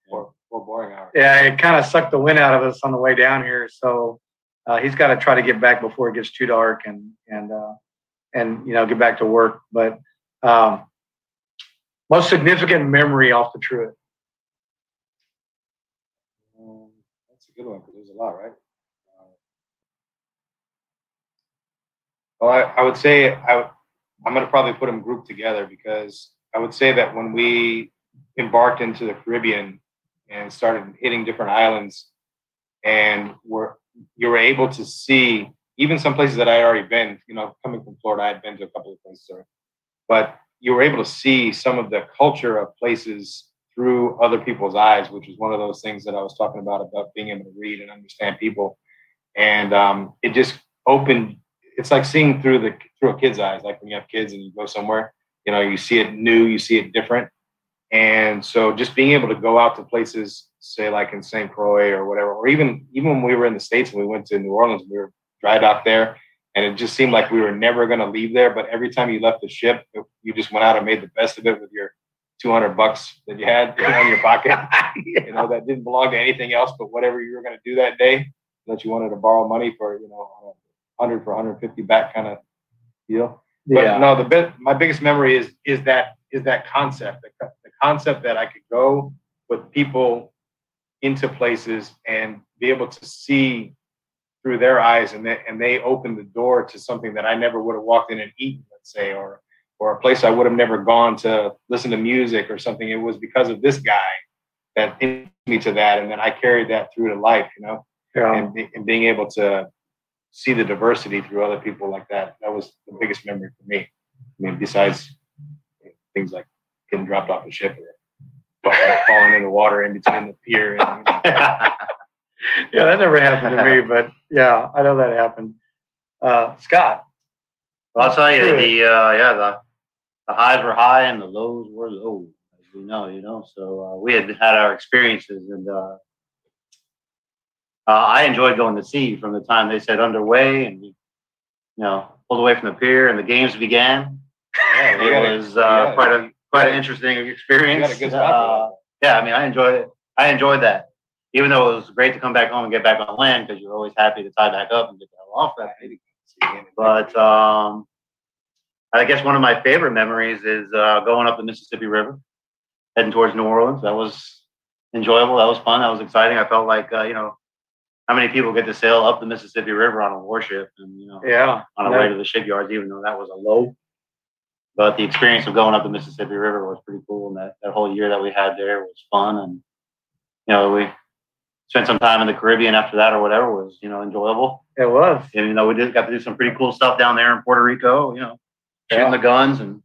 some. sucked. Or, or boring hours. Yeah, it kind of sucked the wind out of us on the way down here. So uh, he's got to try to get back before it gets too dark and and uh, and you know get back to work. But um, most significant memory off the trip. Um, that's a good one because there's a lot, right? Uh, well, I, I would say I I'm going to probably put them grouped together because I would say that when we embarked into the Caribbean and started hitting different islands, and were you were able to see even some places that I had already been. You know, coming from Florida, I had been to a couple of places, but you were able to see some of the culture of places through other people's eyes, which is one of those things that I was talking about about being able to read and understand people, and um, it just opened. It's like seeing through the through a kid's eyes, like when you have kids and you go somewhere, you know, you see it new, you see it different, and so just being able to go out to places, say like in St. Croix or whatever, or even even when we were in the states and we went to New Orleans, we were dry dock there, and it just seemed like we were never going to leave there. But every time you left the ship, you just went out and made the best of it with your 200 bucks that you had in your pocket. You know that didn't belong to anything else but whatever you were going to do that day. That you wanted to borrow money for, you know, 100 for 150 back kind of deal. But Yeah. no, the bit, my biggest memory is is that is that concept, the, the concept that I could go with people into places and be able to see through their eyes, and they, and they opened the door to something that I never would have walked in and eaten, let's say, or or a place I would have never gone to listen to music or something. It was because of this guy that introduced me to that, and then I carried that through to life, you know Yeah. and, and being able to see the diversity through other people like that that was the biggest memory for me i mean besides things like getting dropped off the ship or fa- falling in the water in between the pier and yeah, that never happened to me, but yeah, I know that happened. Uh, Scott, Well, I'll tell you, the uh, yeah, the the highs were high and the lows were low, as we know, you know. So uh, we had had our experiences, and uh, uh, I enjoyed going to sea from the time they said underway, and we, you know, pulled away from the pier, and the games began. Yeah, it was uh, quite a quite an interesting experience. You got a good spot Uh, yeah, I mean, I enjoyed it. I enjoyed that, even though it was great to come back home and get back on land because you're always happy to tie back up and get the hell off that. But um, I guess one of my favorite memories is uh, going up the Mississippi River, heading towards New Orleans. That was enjoyable. That was fun. That was exciting. I felt like uh, you know, how many people get to sail up the Mississippi River on a warship and you know Yeah. on the way to the shipyards, even though that was a low. But the experience of going up the Mississippi River was pretty cool, and that, that whole year that we had there was fun. And you know, we spent some time in the Caribbean after that, or whatever was you know enjoyable. It was. And you know, we did got to do some pretty cool stuff down there in Puerto Rico. You know, shooting Yeah. the guns and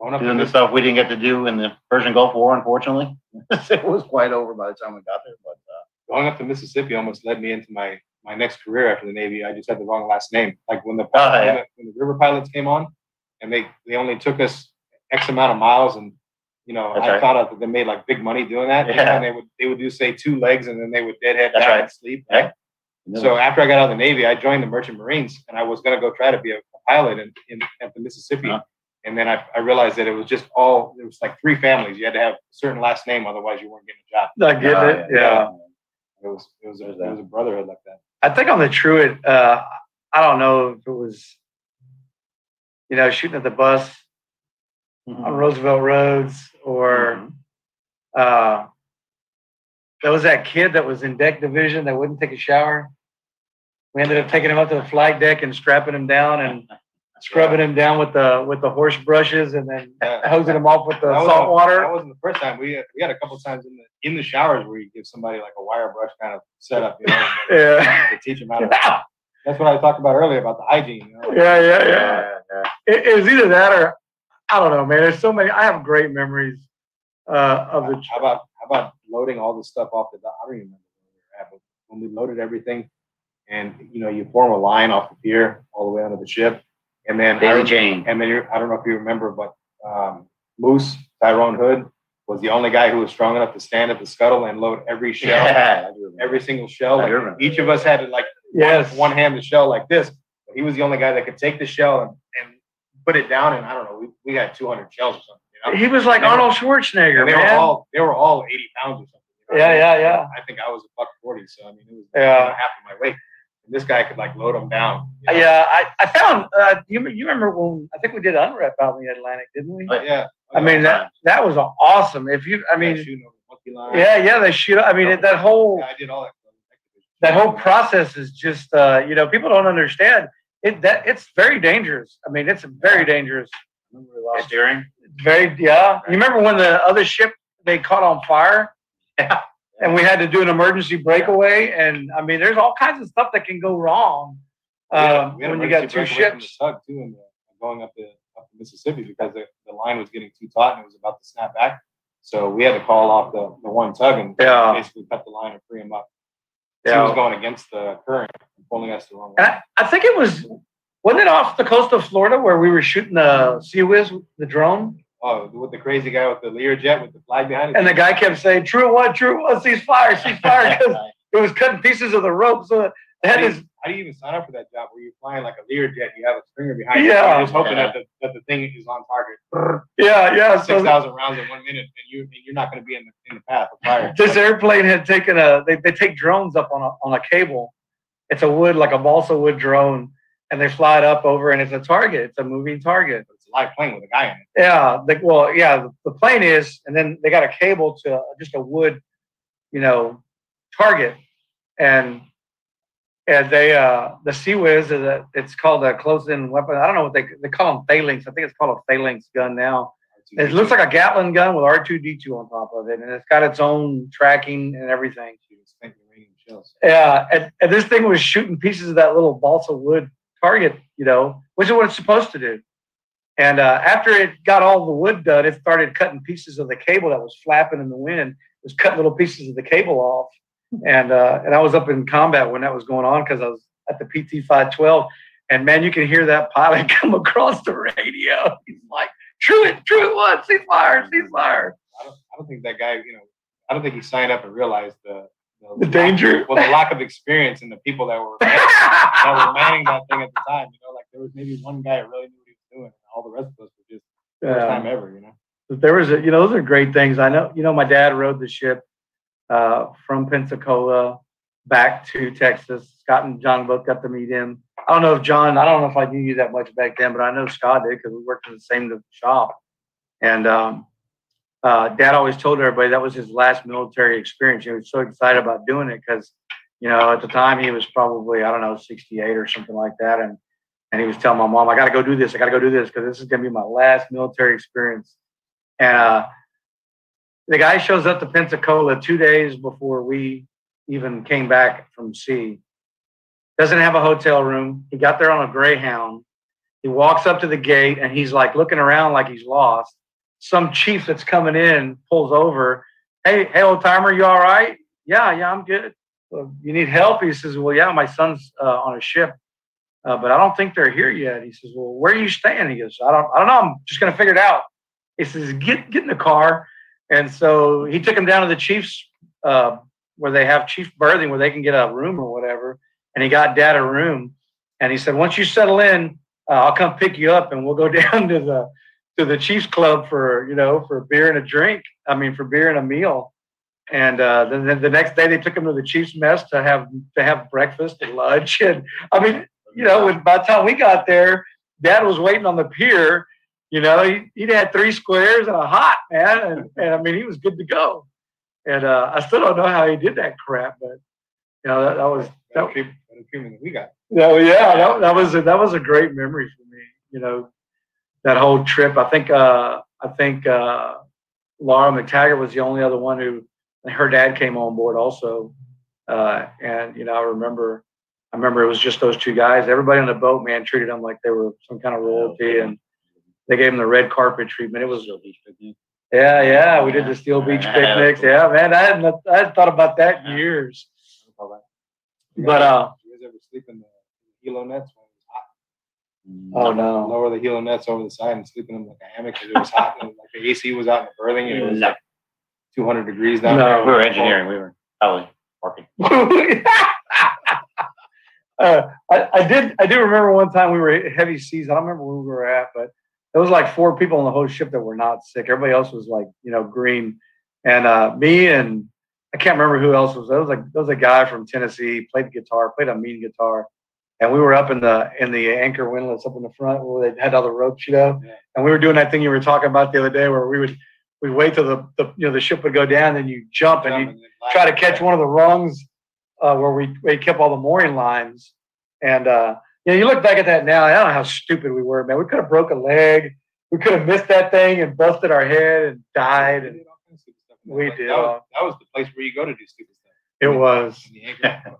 Going up doing the stuff we didn't get to do in the Persian Gulf War, unfortunately. it was quite over by the time we got there. But uh, going up to Mississippi almost led me into my my next career after the Navy. I just had the wrong last name. Like when the Oh, yeah. when, the, when the river pilots came on, and they they only took us X amount of miles, and you know That's I right. thought out that they made like big money doing that. Yeah. And they would they would do say two legs, and then they would deadhead That's back right. and sleep. Yeah. So after I got out of the Navy, I joined the Merchant Marines, and I was gonna go try to be a, a pilot in, in at the Mississippi. Huh. And then I, I realized that it was just all it was like three families. You had to have a certain last name, otherwise you weren't getting a job. I get uh, it. Yeah. It was it was a, it was a brotherhood like that. I think on the Truett, uh, I don't know if it was, you know, shooting at the bus Mhm. on Roosevelt Roads or Mhm. uh, there was that kid that was in deck division that wouldn't take a shower. We ended up taking him up to the flight deck and strapping him down and scrubbing him down with the with the horse brushes and then Yeah. hosing him off with the That salt wasn't- That wasn't the first time. We had, we had a couple times in the in the showers where you give somebody like a wire brush kind of setup, you know, Yeah. to teach them how to. That's what I talked about earlier about the hygiene. You know? yeah, yeah, yeah. Yeah, yeah. It, it was either that or I don't know, man. There's so many. I have great memories uh, of the. How about how about loading all the stuff off the? I don't even remember where we were at, but when we loaded everything, and you know you form a line off the pier all the way onto the ship, and then I Jane. and then you I don't know if you remember, but um, Moose Tyrone Hood was the only guy who was strong enough to stand at the scuttle and load every shell, Yeah, I do remember. every single shell. Like, each of us had to like Yes. one, one hand the shell like this. But he was the only guy that could take the shell and, and put it down. And I don't know, we, we had 200 shells or something. You know? He was like They Arnold Schwarzenegger, And they were man. all they were all 80 pounds or something. you know? Yeah, yeah, yeah. I think I was a buck 40, so I mean it was Yeah. you know, half of my weight. And this guy could like load them down. you know? Yeah, I, I found uh, you you remember when I think we did unrep out in the Atlantic, didn't we? Oh, yeah. I mean that that was awesome. If you, I mean, shooting over the line. yeah, yeah, they shoot. I mean it, that whole Yeah, I did all that. that whole process is just uh, you know people don't understand it. That it's very dangerous. I mean it's very dangerous. Remember we lost steering? Very yeah. You remember when the other ship they caught on fire? Yeah. And we had to do an emergency breakaway, and I mean, there's all kinds of stuff that can go wrong We had- um, we when you emergency got two breakaway from ships. The tug too, and going up the Mississippi because the, the line was getting too taut and it was about to snap back. So we had to call off the, the one tug and Yeah. basically cut the line and free him up. Yeah. He was going against the current and pulling us the wrong way. I, I think it was wasn't it off the coast of Florida where we were shooting the Sea Whiz, the drone, Oh, with the crazy guy with the Learjet with the flag behind it. and the guy kept saying, "True one, true one, cease fire, cease fire," because it was cutting pieces of the rope. So they had this. How do you even sign up for that job where you're flying like a Learjet? You have a stringer behind you. Yeah. You're just hoping Yeah. that, the, that the thing is on target. Yeah, yeah. Six thousand So rounds in one minute, and you and you're not going to be in the in the path of fire. this airplane had taken a. They, they take drones up on a on a cable. It's a wood like a balsa wood drone, and they fly it up over, and it's a target. It's a moving target. It's a live plane with a guy in it. Yeah, the, well, yeah, the, the plane is, and then they got a cable to just a wood, you know, target, and and they uh the Sea Whiz is a it's called a close-in weapon. I don't know what they they call them phalanx. I think it's called a phalanx gun now. It looks like a Gatling gun with R two D two on top of it, and it's got its own tracking and everything. Spent uranium shells. Yeah, and, and this thing was shooting pieces of that little balsa wood target, you know, which is what it's supposed to do. And uh, after it got all the wood done, it started cutting pieces of the cable that was flapping in the wind. It was cutting little pieces of the cable off. And uh, and I was up in combat when that was going on because I was at the PT 512. And man, you can hear that pilot come across the radio. He's like, true Truett, Truett won, ceasefire, ceasefire. I don't, I don't think that guy, you know, I don't think he signed up and realized the The danger. well, the lack of experience and the people that were that were manning that thing at the time. You know, like there was maybe one guy that really knew what he was doing, and all the rest of us were just first Yeah. time ever. You know. But there was a, you know, those are great things. I know, you know, my dad rode the ship uh, from Pensacola back to Texas. Scott and John both got to meet him. I don't know if John, I don't know if I knew you that much back then, but I know Scott did because we worked in the same shop. And um, uh, dad always told everybody that was his last military experience. He was so excited about doing it because, you know, at the time he was probably, I don't know, 68 or something like that. And and he was telling my mom, I got to go do this. I got to go do this because this is going to be my last military experience. And uh, the guy shows up to Pensacola two days before we even came back from sea. Doesn't have a hotel room. He got there on a Greyhound. He walks up to the gate and he's like looking around like he's lost. Some chief that's coming in pulls over. Hey, hey, old timer, you all right? Yeah, yeah, I'm good. Well, you need help? He says, Well, yeah, my son's uh, on a ship, uh, but I don't think they're here yet. He says, Well, where are you staying? He goes, I don't, I don't know. I'm just gonna figure it out. He says, Get, get in the car. And so he took him down to the chief's, uh, where they have chief berthing, where they can get a room or whatever. And he got dad a room. And he said, Once you settle in, uh, I'll come pick you up, and we'll go down to the to the Chiefs Club for you know for beer and a drink. I mean, for beer and a meal. And uh, then, the next day they took him to the Chiefs mess to have to have breakfast and lunch. And I mean, you know, by the time we got there, Dad was waiting on the pier. You know, he he'd had three squares and a hot man, and, and I mean, he was good to go. And uh, I still don't know how he did that crap, but you know, that, that was Better that, treatment, better treatment than we got. no, yeah, that, that was a, that was a great memory for me. You know, that whole trip. I think uh, I think uh, Laura McTaggart was the only other one who her dad came on board also, uh, and you know I remember I remember it was just those two guys. Everybody on the boat, man, treated them like they were some kind of royalty, and they gave him the red carpet treatment. It was real beach picnic. yeah, yeah. We did the Steel Beach picnics. Yeah, man, I hadn't I hadn't thought about that in years. But, uh, you guys ever sleep in the helo nets when it was hot? Oh no. Lower the helo nets over the side and sleep in them like a hammock because it was hot. and like the AC was out in the berthing and it was No. like 200 degrees down No. there. We were engineering. We were probably working. uh, I, I did I do remember one time we were at heavy seas. I don't remember where we were at, but there was like four people on the whole ship that were not sick. Everybody else was like, you know, green. And uh, me and I can't remember who else was. There was like there was a guy from Tennessee, played the guitar, played a mean guitar. And we were up in the in the anchor windlass up in the front where they had all the ropes, you know. Yeah. And we were doing that thing you were talking about the other day where we would we'd wait till the, the you know the ship would go down, then you jump and you Jump and then try to catch one of the rungs uh, where we, we kept all the mooring lines. And uh, you know, you look back at that now, I don't know how stupid we were, man. We could have broke a leg. We could have missed that thing and busted our head and died. We And did all kinds of stupid stuff. We Like, did That was, that was the place where you go to do stupid stuff. it was.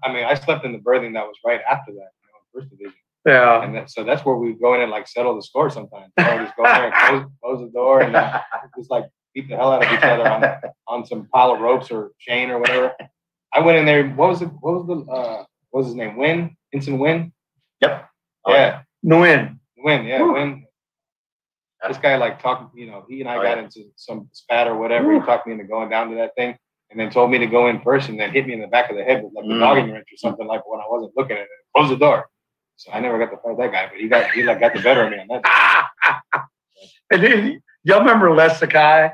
I mean, I slept in the berthing that was right after that, you know, first division. yeah. And that, so that's where we go in and like settle the score sometimes. You know, just go there and close, close the door and uh, just like beat the hell out of each other on, on some pile of ropes or chain or whatever. I went in there. What was it? What was the uh, what was his name? Win, Ensign Win. Yep. Oh, Yeah, No win. Win. Yeah, Woo. Win. This guy like talked. You know, he and I Oh, got yeah. into some spat or whatever. He talked me into going down to that thing. And then told me to go in first, and then hit me in the back of the head with like a Mm. noggin wrench or something like when I wasn't looking at it. Close the door. So I never got to fight that guy, but he got he like got the better of me on that. and then, y'all remember Les Sakai?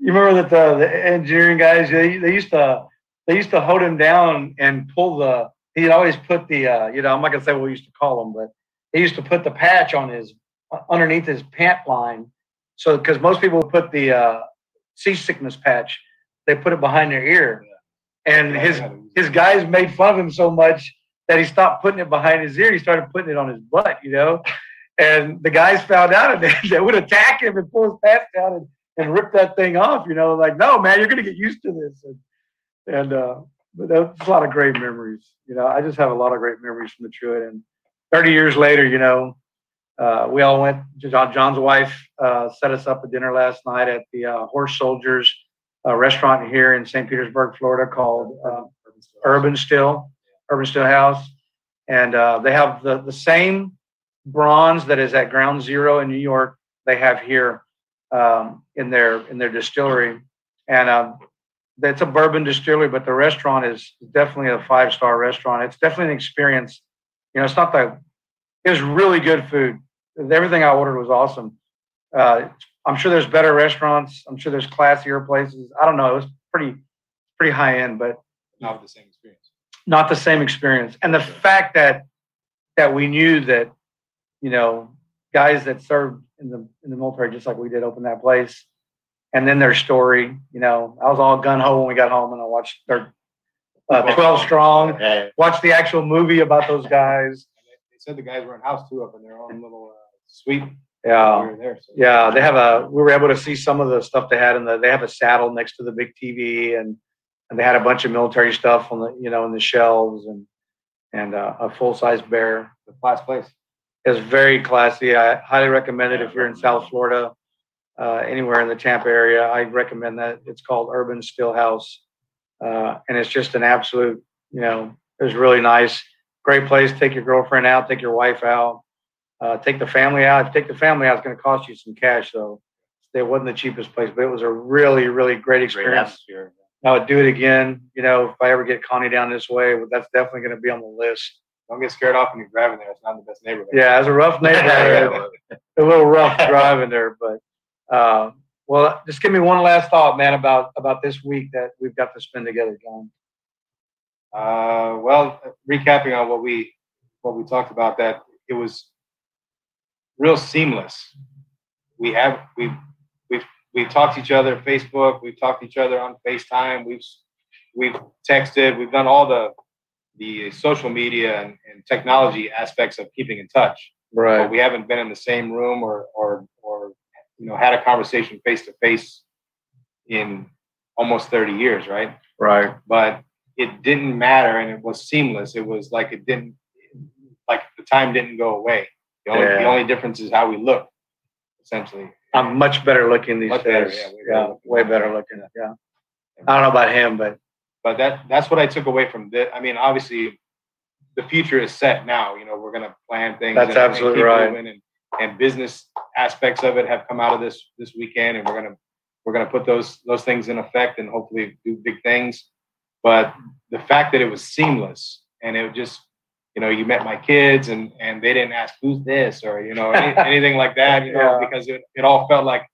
You remember that the, the engineering guys, they, they used to they used to hold him down and pull the he'd always put the uh, you know, I'm not gonna say what we used to call him, but he used to put the patch on his underneath his pant line. So because most people put the uh, seasickness patch, they put it behind their ear. And his I had to use his guys made fun of him so much that he stopped putting it behind his ear. He started putting it on his butt, you know. And the guys found out and they, they would attack him and pull his pants down and, and rip that thing off, you know, like, no, man, you're gonna get used to this. And and uh but a lot of great memories. You know, I just have a lot of great memories from the Truett. And 30 years later, you know, uh, we all went. John, John's wife uh, set us up a dinner last night at the uh, Horse Soldiers uh, restaurant here in St. Petersburg, Florida, called uh, Urban Still, Urban Still House, and uh, they have the the same bronze that is at Ground Zero in New York they have here um, in their in their distillery, and it's a bourbon distillery, but the restaurant is definitely a five star restaurant. It's definitely an experience. You know, it's not the. It was really good food. Everything I ordered was awesome. Uh, I'm sure there's better restaurants. I'm sure there's classier places. I don't know. It was pretty pretty high end, but Not the same experience. not the same experience. And the fact that that we knew that, you know, guys that served in the in the military just like we did open that place, and then their story, you know, I was all gun ho when we got home and I watched their uh, twelve strong, Yeah, watched the actual movie about those guys. They, said the guys were in house too, up in their own little uh, suite. Yeah. We there. So. Yeah, they have a. We were able to see some of the stuff they had in the. They have a saddle next to the big TV, and and they had a bunch of military stuff on the you know in the shelves, and and uh, a full size bear. The class place. It was very classy. I highly recommend it if you're in South Florida, uh, anywhere in the Tampa area. I recommend that. It's called Urban Stillhouse, uh, and it's just an absolute. You know, it was really nice. Great place. Take your girlfriend out. Take your wife out. Uh, take the family out. If you take the family out, it's going to cost you some cash, though. It wasn't the cheapest place, but it was a really, really great great experience. atmosphere. I would do it again. You know, if I ever get Connie down this way, that's definitely going to be on the list. Don't get scared off when you're driving there. It's not the best neighborhood. Yeah, it's a rough neighborhood, a little rough driving there, but uh, well, just give me one last thought, man, about about this week that we've got to spend together, John. Uh, well, recapping on what we what we talked about, that it was real seamless. We have we we've we've talked to each other Facebook. We've talked to each other on FaceTime. We've we've texted. We've done all the the social media and, and technology aspects of keeping in touch. Right. But we haven't been in the same room or or or you know had a conversation face to face in almost 30 years, right? right. but it didn't matter and it was seamless. It was like it didn't like the time didn't go away. The only, the only difference is how we look, essentially. I'm much better looking these Much better, days. yeah, way better yeah, looking. way better looking. Yeah. I don't know about him, but But that that's what I took away from this. I mean, obviously, the future is set now. You know, we're gonna plan things. That's absolutely right. And, and business aspects of it have come out of this this weekend, and we're gonna we're gonna put those those things in effect and hopefully do big things. But the fact that it was seamless and it just you know you met my kids and and they didn't ask who's this or you know any, anything like that you know Yeah. because it, it all felt like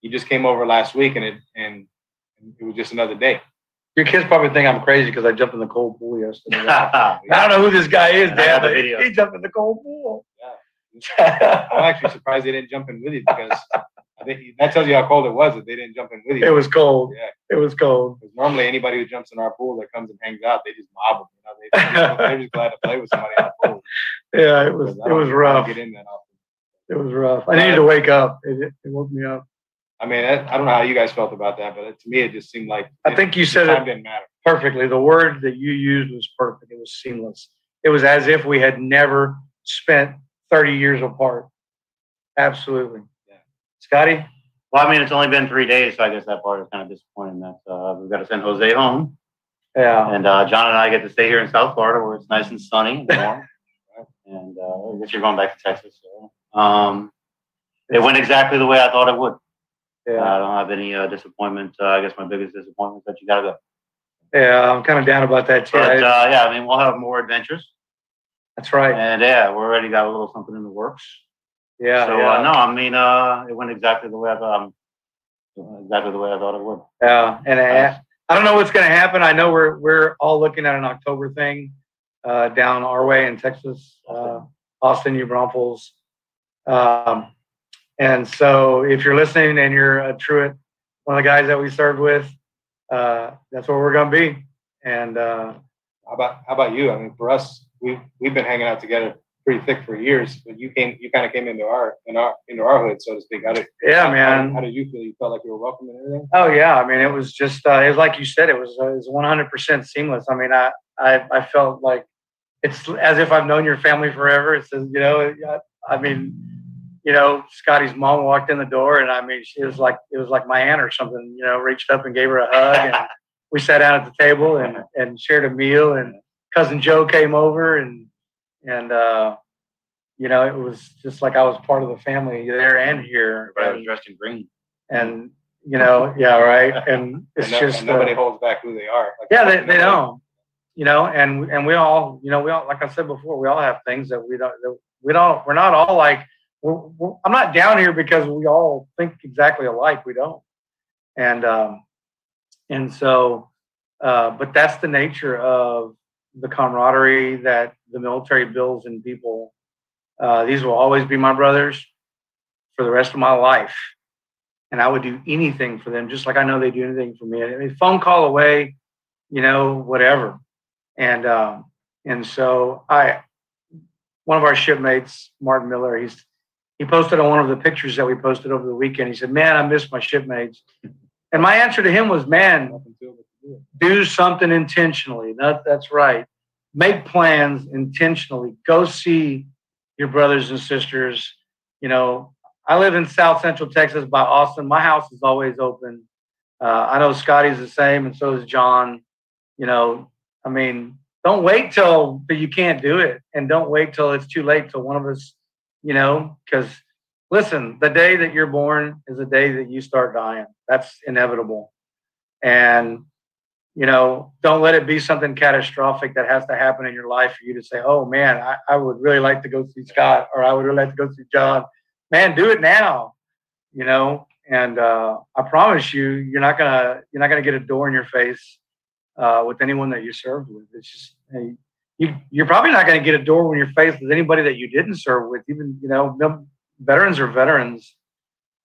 you just came over last week and it and it was just another day your kids probably think I'm crazy because I jumped in the cold pool yesterday. I don't know who this guy is, Dad, but he jumped in the cold pool. I'm actually surprised they didn't jump in with you because I think that tells you how cold it was that they didn't jump in with you. It was cold. Yeah. It was cold. Because normally anybody who jumps in our pool that comes and hangs out, they just mob them. You know, they, they're just glad to play with somebody on the pool. Yeah, it was. It was rough. Get in that often. It was rough. I needed to wake up. It, it woke me up. I mean, I, I don't know how you guys felt about that, but to me, it just seemed like I think you said it didn't matter. perfectly. The word that you used was perfect. It was seamless. It was as if we had never spent 30 years apart. Absolutely. Yeah. Scotty? Well, I mean, it's only been three days, so I guess that part is kind of disappointing that uh, we've got to send Jose home. Yeah. And uh, John and I get to stay here in South Florida where it's nice and sunny and warm. and uh, I guess you're going back to Texas. So. Um, it went exactly the way I thought it would. Yeah. I don't have any uh, disappointment. Uh, I guess my biggest disappointment is that you got to go. Yeah. I'm kind of down about that too. But uh, yeah, I mean, we'll have more adventures. That's right. And yeah, we already got a little something in the works. Yeah. so yeah. uh, no, I mean, uh, it went exactly the way I thought. Um, exactly the way I thought it would. Yeah, and I, I don't know what's going to happen. I know we're we're all looking at an October thing uh, down our way in Texas, uh, Austin, New Braunfels. Um, and so, if you're listening and you're a Truett, one of the guys that we served with, uh, that's where we're going to be. And uh, How about how about you? I mean, for us, we we've been hanging out together pretty thick for years. But you came, you kind of came into our in our into our hood, so to speak. How did yeah, how- man. How, did you feel? You felt like you were welcome and everything. Oh yeah, I mean it was just uh, it was like you said it was uh, it was 100 percent seamless. I mean I, I I felt like it's as if I've known your family forever. It's you know I mean you know Scotty's mom walked in the door and I mean she was like it was like my aunt or something. You know reached up and gave her a hug and we sat down at the table and and shared a meal and cousin Joe came over and and uh, you know, it was just like I was part of the family there and here. Everybody was And, dressed in green. and you know, yeah, right. And it's and, no- just and nobody uh, holds back who they are. Like, yeah, they, they don't. You know, and and we all, you know, we all like I said before, we all have things that we don't. That we don't. We're not all like. We're, we're, I'm not down here because we all think exactly alike. We don't. And um, and so, uh, but that's the nature of the camaraderie that the military builds in people. Uh, these will always be my brothers for the rest of my life. And I would do anything for them, just like I know they do anything for me. I mean, phone call away, you know, whatever. And um, and so I, one of our shipmates, Martin Miller, he's he posted on one of the pictures that we posted over the weekend. He said, "Man, I miss my shipmates." And my answer to him was, "Man, do something intentionally. That, that's right. Make plans intentionally. Go see your brothers and sisters. You know, I live in South Central Texas by Austin. My house is always open. Uh, I know Scotty's the same, and so is John. You know, I mean, don't wait till you can't do it, and don't wait till it's too late till one of us, you know, because listen, the day that you're born is the day that you start dying. That's inevitable, and you know, don't let it be something catastrophic that has to happen in your life for you to say, oh man, I, I would really like to go see Scott or I would really like to go see John. Man, do it now, you know, and uh, I promise you, you're not gonna you're not gonna get a door in your face uh, with anyone that you served with. It's just hey, you you're probably not gonna get a door in your face with anybody that you didn't serve with. Even you know, veterans are veterans,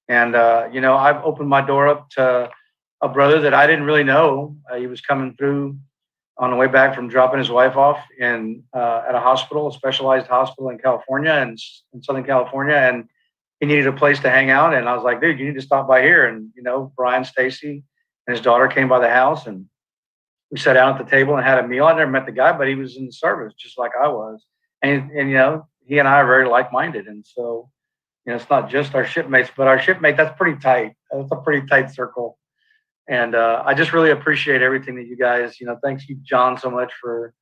and uh, you know, I've opened my door up to a brother that I didn't really know. Uh, he was coming through on the way back from dropping his wife off in uh, at a hospital, a specialized hospital in California and in Southern California, and he needed a place to hang out. And I was like, dude, you need to stop by here. And you know, Brian Stacy and his daughter came by the house, and we sat down at the table and had a meal. I never met the guy, but he was in the service just like I was, and and you know, he and I are very like-minded, and so. You know, it's not just our shipmates, but our shipmate, that's pretty tight. That's a pretty tight circle and uh, I just really appreciate everything that you guys, you know, thanks you, John, so much for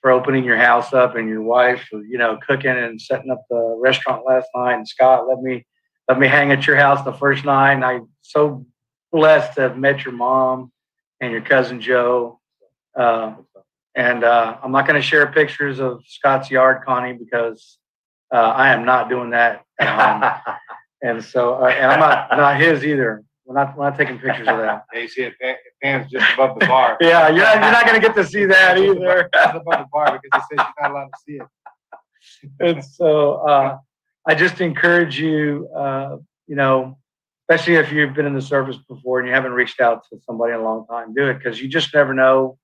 for opening your house up and your wife, for, you know, cooking and setting up the restaurant last night. And Scott, let me let me hang at your house the first night. I'm so blessed to have met your mom and your cousin Joe. Uh, and uh, I'm not going to share pictures of Scott's yard, Connie, because uh, I am not doing that. and so, uh, and I'm not not his either. We're not we're not taking pictures of that. Yeah, you see it, pans just above the bar. Yeah, you're not, you're not going to get to see that either. Just above the bar because he says you're not allowed to see it. and so uh, I just encourage you, uh, you know, especially if you've been in the service before and you haven't reached out to somebody in a long time, do it because you just never know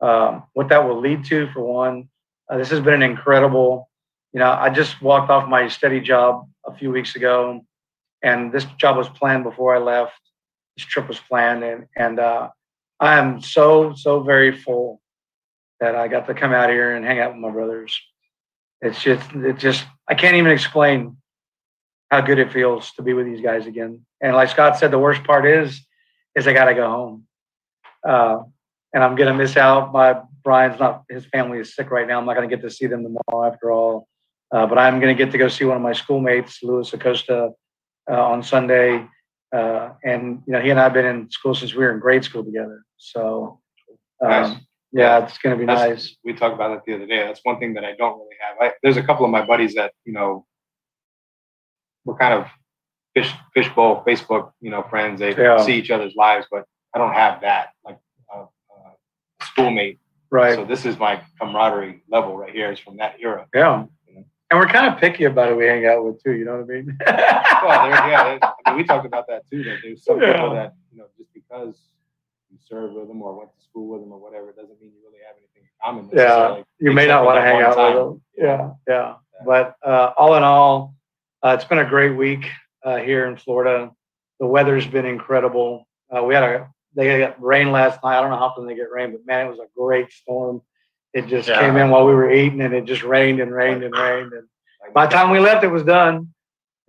um, what that will lead to. For one, uh, this has been an incredible. You know, I just walked off my steady job a few weeks ago, and this job was planned before I left. This trip was planned, and and uh, I am so so very full that I got to come out here and hang out with my brothers. It's just it just I can't even explain how good it feels to be with these guys again. And like Scott said, the worst part is is I got to go home, uh, and I'm gonna miss out. My Brian's not his family is sick right now. I'm not gonna get to see them tomorrow after all. Uh, but I'm gonna get to go see one of my schoolmates, Louis Acosta, on Sunday. Uh, and you know, he and I have been in school since we were in grade school together. So, um, Nice. yeah, it's going to be That's- nice. We talked about that the other day. That's one thing that I don't really have. I, there's a couple of my buddies that you know we're kind of fish fishbowl Facebook, you know, friends. They Yeah. see each other's lives, but I don't have that like a, a schoolmate. Right. So this is my camaraderie level right here. Is from that era. yeah. And we're kind of picky about who we hang out with too. You know what I mean? Well, there, yeah, there- I mean, we talked about that too. That there's some Yeah. people that you know just because you served with them or went to school with them or whatever doesn't mean you really have anything in common. Yeah, necessarily, you may not want to hang out time. with them. Yeah, yeah. But uh, all in all, uh, it's been a great week uh, here in Florida. The weather's been incredible. Uh, we had a they got rain last night. I don't know how often they get rain, but man, it was a great storm. It just Yeah. came in while we were eating, and it just rained and rained and rained. And by the time we left, it was done,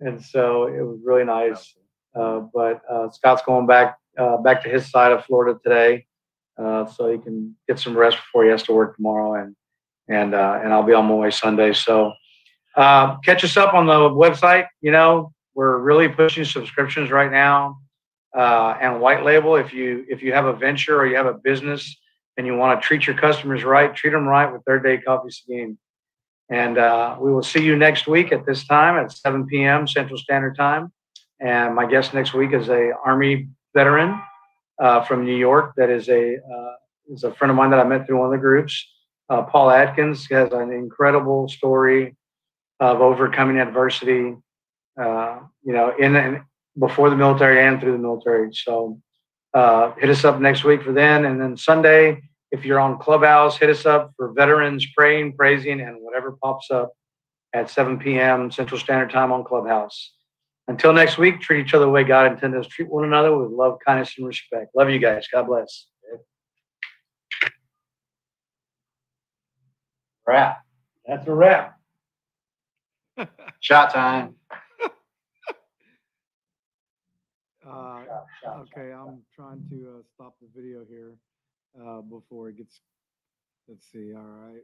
and so it was really nice. Uh, but uh, Scott's going back uh, back to his side of Florida today, uh, so he can get some rest before he has to work tomorrow, and and uh, and I'll be on my way Sunday. So Uh, catch us up on the website. You know, we're really pushing subscriptions right now uh, and white label. If you if you have a venture or you have a business and you want to treat your customers right, treat them right with Third Day Coffee Seguin. And uh, we will see you next week at this time at 7 p.m. Central Standard Time. And my guest next week is a Army veteran uh, from New York that is a uh, is a friend of mine that I met through one of the groups. Uh, Paul Atkins has an incredible story of overcoming adversity, uh, you know, in and before the military and through the military. So uh, hit us up next week for then, and then Sunday if you're on Clubhouse, hit us up for veterans praying, praising, and whatever pops up at 7 p.m. Central Standard Time on Clubhouse. Until next week, treat each other the way God intended us. Treat one another with love, kindness, and respect. Love you guys. God bless. Wrap. That's a wrap. Shot time. Uh, okay, I'm trying to uh, stop the video here uh, before it gets. Let's see. All right,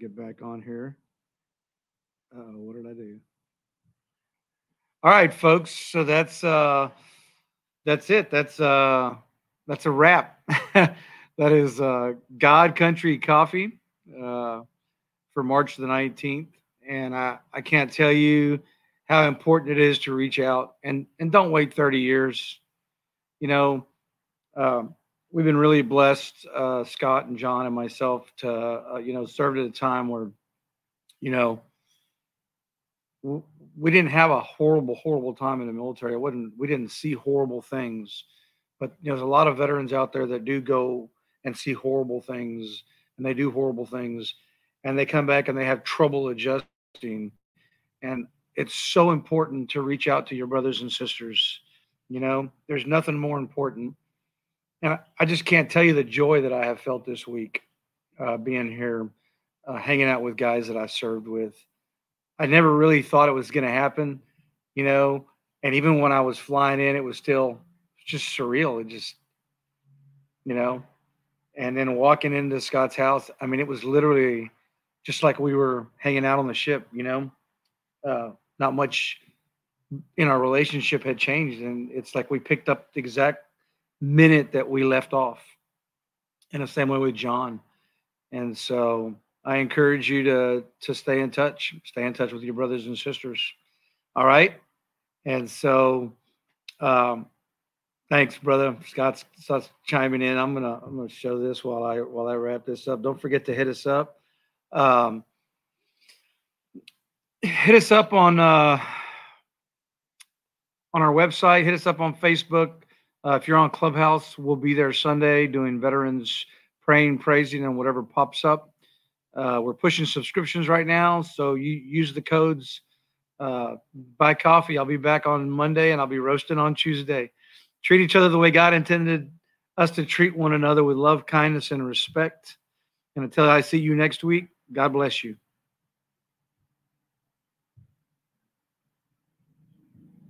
get back on here. Uh, what did I do? All right, folks. So that's uh, that's it. That's uh, that's a wrap. that is uh, God Country Coffee uh, for March the 19th, and I I can't tell you how important it is to reach out and and don't wait 30 years. You know, um, we've been really blessed, uh, Scott and John and myself, to uh, you know served at a time where, you know, w- we didn't have a horrible, horrible time in the military. Wouldn't, we didn't see horrible things, but you know, there's a lot of veterans out there that do go and see horrible things, and they do horrible things, and they come back and they have trouble adjusting, and it's so important to reach out to your brothers and sisters. You know, there's nothing more important and I just can't tell you the joy that I have felt this week uh, being here, uh, hanging out with guys that I served with. I never really thought it was going to happen, you know. And even when I was flying in, it was still just surreal. It just, you know, and then walking into Scott's house, I mean, it was literally just like we were hanging out on the ship, you know. Uh, not much in our relationship had changed, and it's like we picked up the exact minute that we left off. in the same way with John. And so I encourage you to to stay in touch, stay in touch with your brothers and sisters. All right. And so um thanks, brother. Scott's, Scott's chiming in. I'm gonna I'm gonna show this while I while I wrap this up. Don't forget to hit us up. Um hit us up on uh on our website, hit us up on Facebook, uh, if you're on Clubhouse, we'll be there Sunday doing veterans praying, praising, and whatever pops up. Uh, we're pushing subscriptions right now, so you use the codes. Uh, buy coffee. I'll be back on Monday, and I'll be roasting on Tuesday. Treat each other the way God intended us to treat one another with love, kindness, and respect. And until I see you next week, God bless you.